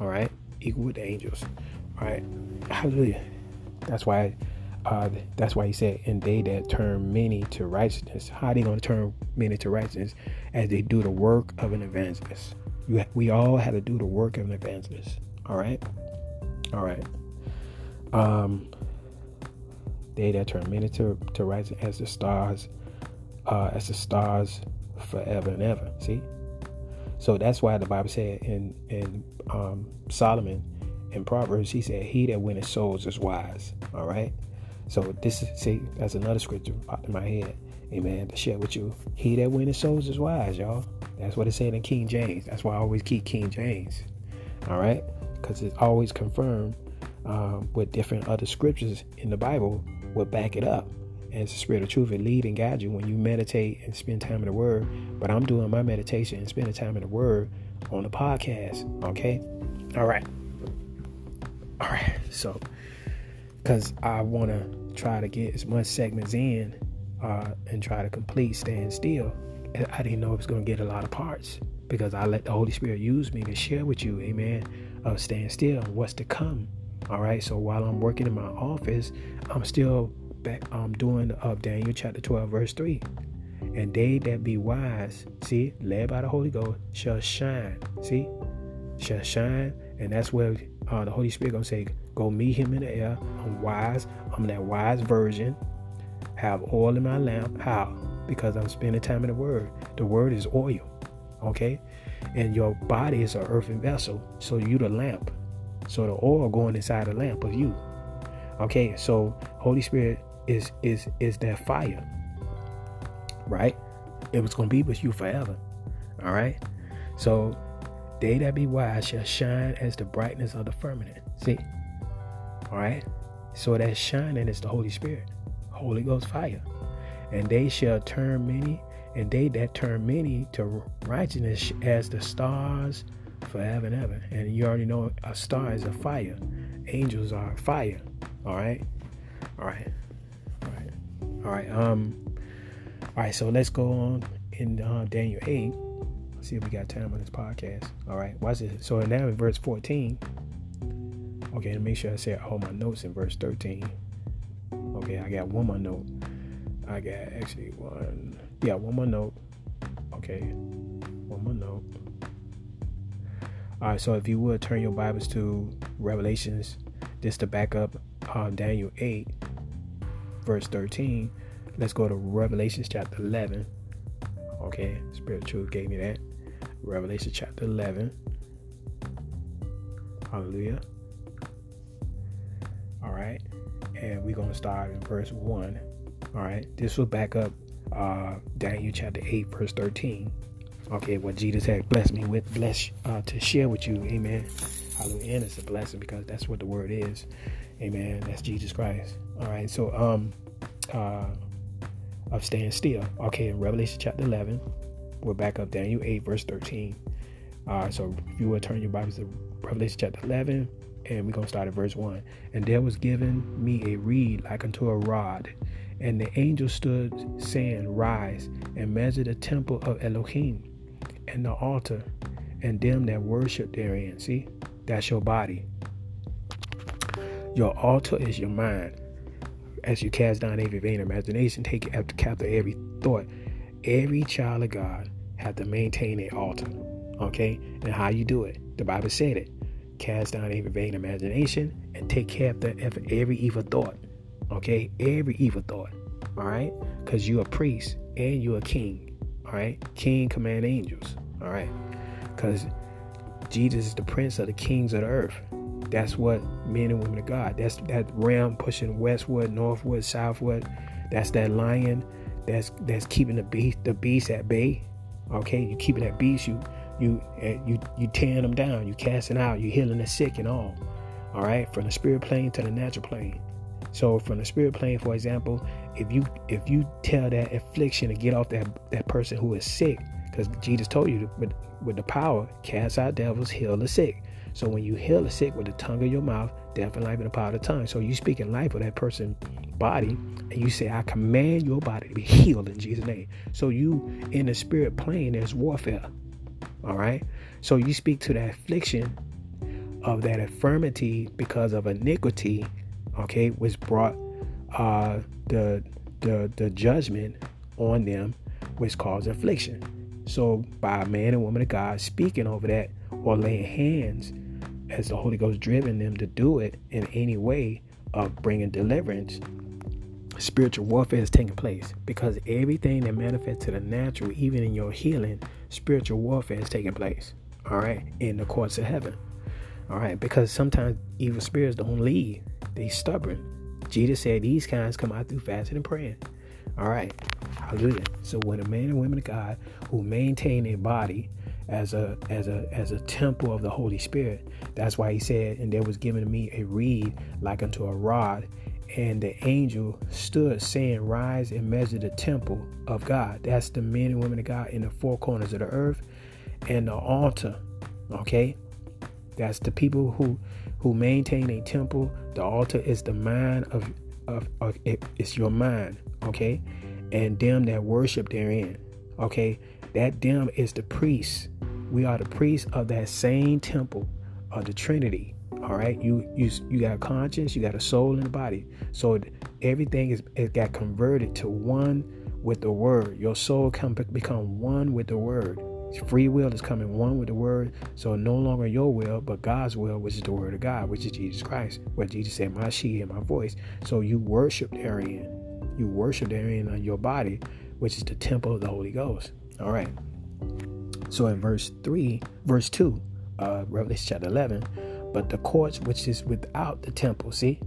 All right? Equal with the angels. All right? Hallelujah. That's why. Uh, that's why he said, and they that turn many to righteousness. How are they going to turn many to righteousness? As they do the work of an evangelist. You, we all have to do the work of an evangelist. All right? All right. Um, they that turn many to, to righteousness as the stars uh, as the stars forever and ever. See? So that's why the Bible said in in um, Solomon in Proverbs, he said, "He that winneth souls is wise." All right. So this is see, that's another scripture popped in my head. Amen. To share with you, he that winneth souls is wise, y'all. That's what it said in King James. That's why I always keep King James. All right, because it's always confirmed um, with different other scriptures in the Bible will back it up as the spirit of truth and lead and guide you when you meditate and spend time in the word. But I'm doing my meditation and spending time in the word on the podcast. Okay? All right. All right. So, because I want to try to get as much segments in uh, and try to complete Stand Still, I didn't know it was going to get a lot of parts because I let the Holy Spirit use me to share with you, amen, of Stand Still and what's to come. All right. So while I'm working in my office, I'm still back um doing of Daniel chapter 12 verse 3. And they that be wise, see, led by the Holy Ghost, shall shine. See? Shall shine. And that's where uh, the Holy Spirit gonna say, go meet him in the air. I'm wise. I'm that wise virgin. Have oil in my lamp. How? Because I'm spending time in the word. The word is oil. Okay? And your body is an earthen vessel. So you the lamp. So the oil going inside the lamp of you. Okay, so Holy Spirit is is is that fire. right? It was to be with you forever. All right? So, they that be wise shall shine as the brightness of the firmament. See? All right? So, that shining is the Holy Spirit, Holy Ghost fire. And they shall turn many, and they that turn many to righteousness as the stars forever and ever. And you already know a star is a fire, angels are fire. All right? All right. All right. All right. Um, all right, so let's go on in uh, Daniel 8. See if we got time on this podcast. All right, watch this. So now in verse 14. Okay, to make sure I say all my notes in verse 13. Okay, I got one more note. I got actually one. Yeah, one more note. Okay, one more note. All right, so if you would turn your Bibles to Revelations, just to back up uh, Daniel 8, verse 13. Let's go to Revelations chapter 11. Okay, Spirit Truth gave me that. Revelation chapter 11. Hallelujah. All right, and we're going to start in verse 1. All right, this will back up uh, Daniel chapter 8, verse 13. Okay, what Jesus had blessed me with, bless uh, to share with you. Amen. Hallelujah. And it's a blessing because that's what the word is. Amen. That's Jesus Christ. All right, so um, uh, of staying still. Okay, in Revelation chapter 11, we're back up Daniel 8, verse 13. Uh, so if you would turn your Bibles to Revelation chapter 11, and we're going to start at verse 1. And there was given me a reed like unto a rod, and the angel stood, saying, Rise and measure the temple of Elohim, and the altar, and them that worship therein. See, that's your body. Your altar is your mind as you cast down every vain imagination, take after captive every thought. Every child of God have to maintain an altar. Okay? And how you do it? The Bible said it. Cast down every vain imagination and take captive every evil thought. Okay? Every evil thought. All right? Because you're a priest and you're a king. All right? King command angels. All right? Because Jesus is the prince of the kings of the earth. That's what men and women of God. That's that ram pushing westward, northward, southward. That's that lion. That's that's keeping the beast the beast at bay. Okay, you keeping that beast. You you you you tearing them down. You casting out. You healing the sick and all. All right, from the spirit plane to the natural plane. So from the spirit plane, for example, if you if you tell that affliction to get off that that person who is sick, because Jesus told you to, with with the power, cast out devils, heal the sick. So when you heal the sick with the tongue of your mouth, death and life in the power of the tongue. So you speak in life of that person's body, and you say, I command your body to be healed in Jesus' name. So you in the spirit plane, there's warfare. All right. So you speak to that affliction of that infirmity because of iniquity, okay, which brought uh the the the judgment on them, which caused affliction. So by a man and woman of God speaking over that or laying hands as the Holy Ghost driven them to do it in any way of bringing deliverance, spiritual warfare is taking place because everything that manifests to the natural, even in your healing, spiritual warfare is taking place. All right, in the courts of heaven. All right, because sometimes evil spirits don't leave; they stubborn. Jesus said these kinds come out through fasting and praying. All right, hallelujah. So when a man and women of God who maintain a body as a as a as a temple of the Holy Spirit. That's why he said, and there was given to me a reed like unto a rod, and the angel stood saying, Rise and measure the temple of God. That's the men and women of God in the four corners of the earth, and the altar. Okay, that's the people who who maintain a temple. The altar is the mind of of, of it, it's your mind. Okay, and them that worship therein. Okay, that them is the priests we are the priests of that same temple of the Trinity. All right, you you you got a conscience, you got a soul and a body. So everything is it got converted to one with the Word. Your soul can become one with the Word. Free will is coming one with the Word. So no longer your will, but God's will, which is the Word of God, which is Jesus Christ. Where Jesus said, "My sheep hear my voice." So you worship therein. You worship therein on your body, which is the temple of the Holy Ghost. All right. So in verse 3, verse 2, uh, Revelation chapter 11, but the courts which is without the temple, see,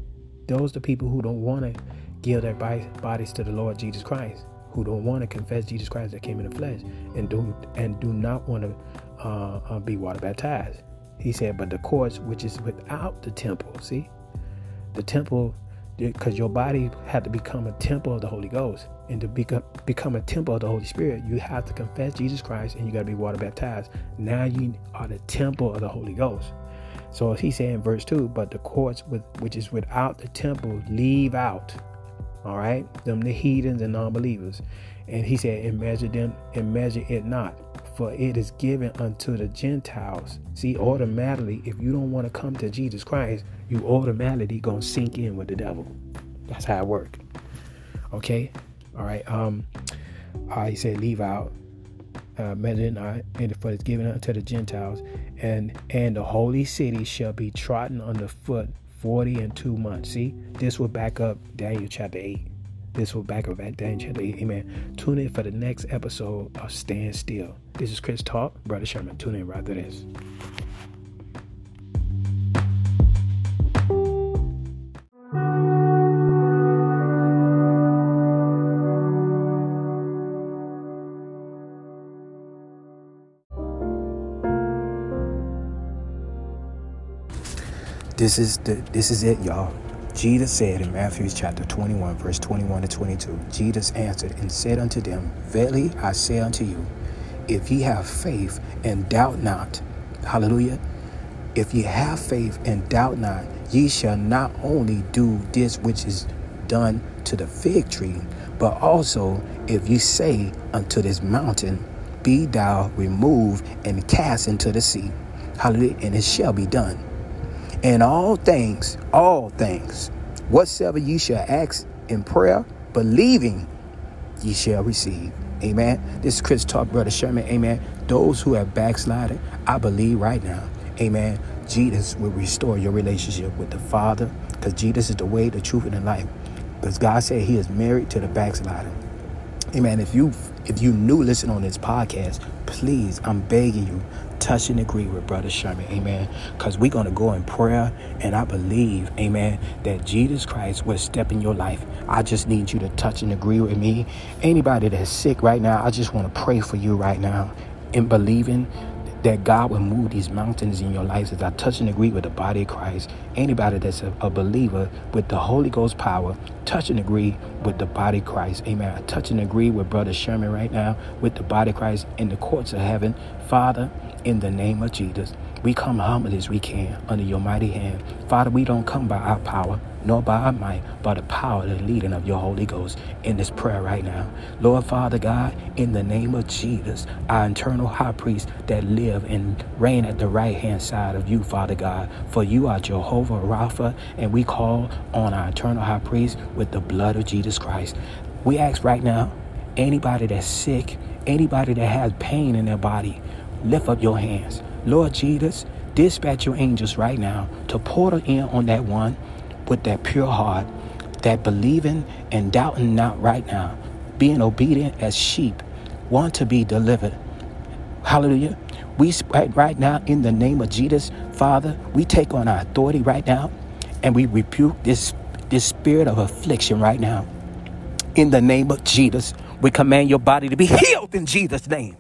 those are the people who don't want to give their bodies to the Lord Jesus Christ, who don't want to confess Jesus Christ that came in the flesh and do and do not want to uh, uh, be water baptized. He said, but the courts which is without the temple, see, the temple, because your body had to become a temple of the Holy Ghost, and to become become a temple of the Holy Spirit, you have to confess Jesus Christ and you got to be water baptized. Now you are the temple of the Holy Ghost. So he said in verse 2, but the courts with which is without the temple leave out. All right, them the heathens and non-believers. And he said, and measure them and measure it not, for it is given unto the Gentiles. See, automatically, if you don't want to come to Jesus Christ, you automatically gonna sink in with the devil. That's how it works. Okay? All right. Um, uh, said, leave out uh, Medina, and for it's given unto the Gentiles, and and the holy city shall be trodden underfoot forty and two months. See, this will back up Daniel chapter eight. This will back up Daniel chapter eight. Amen. Tune in for the next episode of Stand Still. This is Chris Talk, Brother Sherman. Tune in right after this. This is the this is it, y'all. Jesus said in Matthew chapter 21, verse 21 to 22, Jesus answered and said unto them, Verily I say unto you, if ye have faith and doubt not, hallelujah, if ye have faith and doubt not, ye shall not only do this which is done to the fig tree, but also if ye say unto this mountain, Be thou removed and cast into the sea, hallelujah, and it shall be done. And all things, all things, whatsoever ye shall ask in prayer, believing, ye shall receive. Amen. This is Chris Talk, Brother Sherman. Amen. Those who have backslided, I believe right now, amen, Jesus will restore your relationship with the Father because Jesus is the way, the truth, and the life. Because God said he is married to the backslider. Amen. If you if you new listen on this podcast, please, I'm begging you, touch and agree with Brother Sherman, amen. Because we're going to go in prayer, and I believe, amen, that Jesus Christ will step in your life. I just need you to touch and agree with me. Anybody that's sick right now, I just want to pray for you right now in believing that God will move these mountains in your lives as I touch and agree with the body of Christ. Anybody that's a, a, believer with the Holy Ghost power, touch and agree with the body of Christ. Amen. I touch and agree with Brother Sherman right now with the body of Christ in the courts of heaven. Father, in the name of Jesus, we come humble as we can under your mighty hand. Father, we don't come by our power, nor by our might, but the power and the leading of your Holy Ghost in this prayer right now. Lord Father God, in the name of Jesus, our eternal high priest that live and reign at the right hand side of you, Father God. For you are Jehovah Rapha, and we call on our eternal high priest with the blood of Jesus Christ. We ask right now, anybody that's sick, anybody that has pain in their body, lift up your hands. Lord Jesus, dispatch your angels right now to portal in on that one with that pure heart, that believing and doubting not right now, being obedient as sheep, want to be delivered. Hallelujah. We right now in the name of Jesus, Father, we take on our authority right now and we rebuke this this spirit of affliction right now. In the name of Jesus, we command your body to be healed in Jesus' name.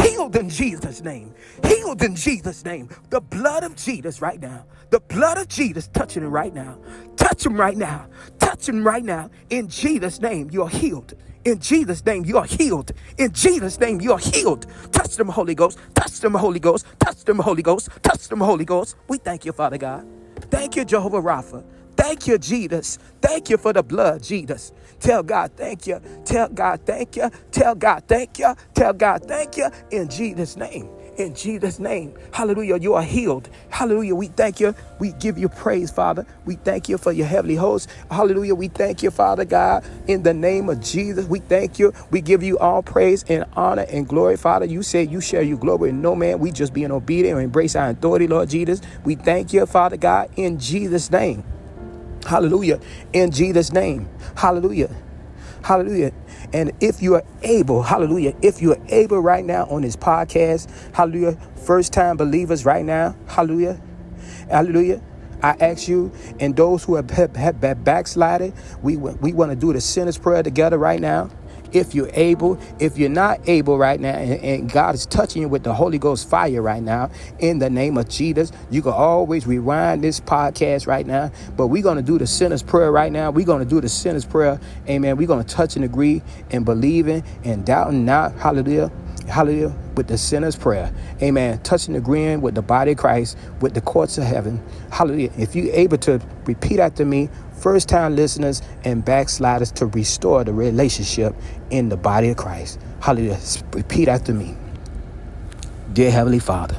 Healed in Jesus' name. Healed in Jesus' name. The blood of Jesus right now. The blood of Jesus touching him right now. Touch him right now. Touch him right now. In Jesus' name, you're healed. In Jesus' name, you are healed. In Jesus' name, you are healed. Touch them, Holy Ghost. Touch them, Holy Ghost. Touch them, Holy Ghost. Touch them, Holy Ghost. We thank you, Father God. Thank you, Jehovah Rapha. Thank you, Jesus. Thank you for the blood, Jesus. Tell God thank you. Tell God thank you. Tell God thank you. Tell God thank you in Jesus' name. In Jesus' name. Hallelujah. You are healed. Hallelujah. We thank you. We give you praise, Father. We thank you for your heavenly host. Hallelujah. We thank you, Father God, in the name of Jesus. We thank you. We give you all praise and honor and glory, Father. You say you share your glory in no man. We just being obedient and embrace our authority, Lord Jesus. We thank you, Father God, in Jesus' name. Hallelujah. In Jesus' name. Hallelujah. Hallelujah. And if you are able, hallelujah, if you are able right now on this podcast, hallelujah, first time believers right now, hallelujah, hallelujah. I ask you and those who have, have, have backslided, we, we want to do the sinner's prayer together right now if you're able. If you're not able right now, and, and, God is touching you with the Holy Ghost fire right now, in the name of Jesus, you can always rewind this podcast right now. But we're going to do the sinner's prayer right now. We're going to do the sinner's prayer. Amen. We're going to touch and agree and believing and doubting not. Hallelujah. Hallelujah. With the sinner's prayer. Amen. Touching agreeing with the body of Christ, with the courts of heaven. Hallelujah. If you're able to repeat after me, first time listeners and backsliders to restore the relationship in the body of Christ. Hallelujah. Repeat after me. Dear Heavenly Father,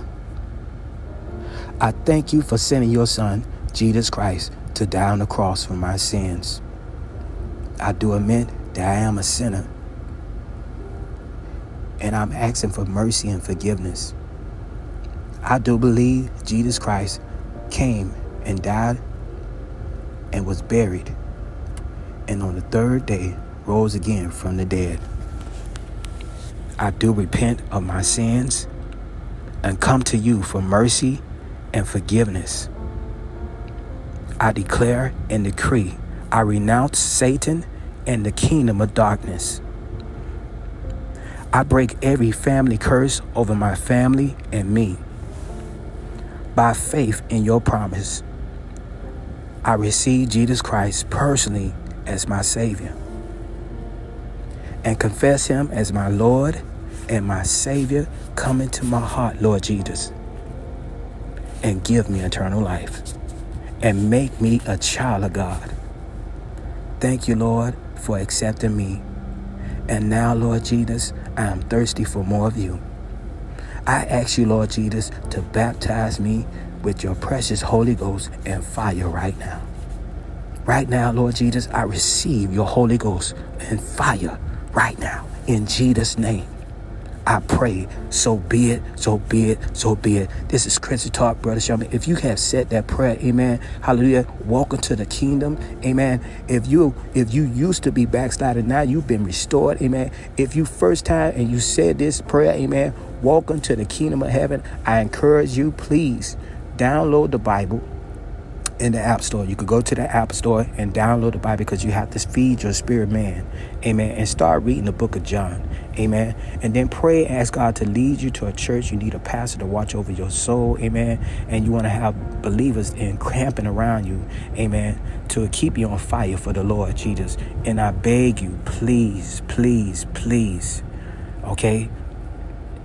I thank you for sending your Son, Jesus Christ, to die on the cross for my sins. I do admit that I am a sinner, and I'm asking for mercy and forgiveness. I do believe Jesus Christ came and died and was buried, and on the third day rose again from the dead. I do repent of my sins and come to you for mercy and forgiveness. I declare and decree I renounce Satan and the kingdom of darkness. I break every family curse over my family and me. By faith in your promise, I receive Jesus Christ personally as my Savior and confess Him as my Lord and my Savior. Come into my heart, Lord Jesus, and give me eternal life and make me a child of God. Thank you, Lord, for accepting me. And now, Lord Jesus, I am thirsty for more of you. I ask you, Lord Jesus, to baptize me with your precious Holy Ghost and fire right now. Right now, Lord Jesus, I receive your Holy Ghost and fire right now in Jesus' name. I pray, so be it, so be it, so be it. This is Christian Talk, Brother Sherman. If you have said that prayer, amen, hallelujah, welcome to the kingdom, amen. If you if you used to be backsliding, now you've been restored, amen. If you first time and you said this prayer, amen, welcome to the kingdom of heaven. I encourage you, please download the Bible in the App Store. You could go to the App Store and download the Bible because you have to feed your spirit man. Amen. And start reading the book of John. Amen. And then pray, and ask God to lead you to a church. You need a pastor to watch over your soul. Amen. And you want to have believers in camping around you. Amen. To keep you on fire for the Lord Jesus. And I beg you, please, please, please. Okay?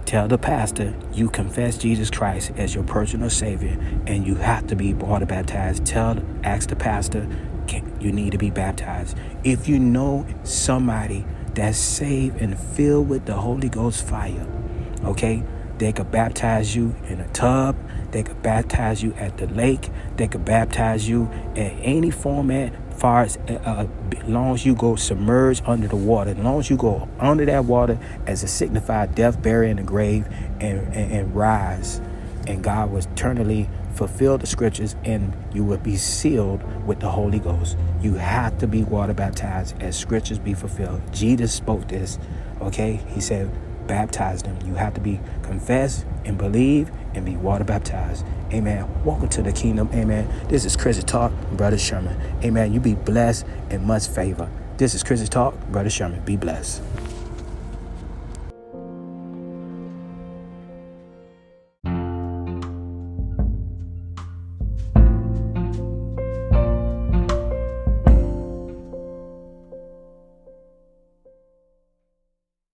Tell the pastor you confess Jesus Christ as your personal Savior and you have to be water baptized. Tell, ask the pastor you need to be baptized. If you know somebody that's saved and filled with the Holy Ghost fire, okay, they could baptize you in a tub. They could baptize you at the lake. They could baptize you in any format far as uh, long as you go submerged under the water, as long as you go under that water as a signified death, burial in the grave, and, and, and rise, and God will eternally fulfill the scriptures and you will be sealed with the Holy Ghost. You have to be water baptized as scriptures be fulfilled. Jesus spoke this, okay? He said, baptize them. You have to be confess and believe and be water baptized. Amen. Welcome to the kingdom. Amen. This is Chris's Talk, Brother Sherman. Amen. You be blessed and much favor. This is Chris's Talk, Brother Sherman. Be blessed.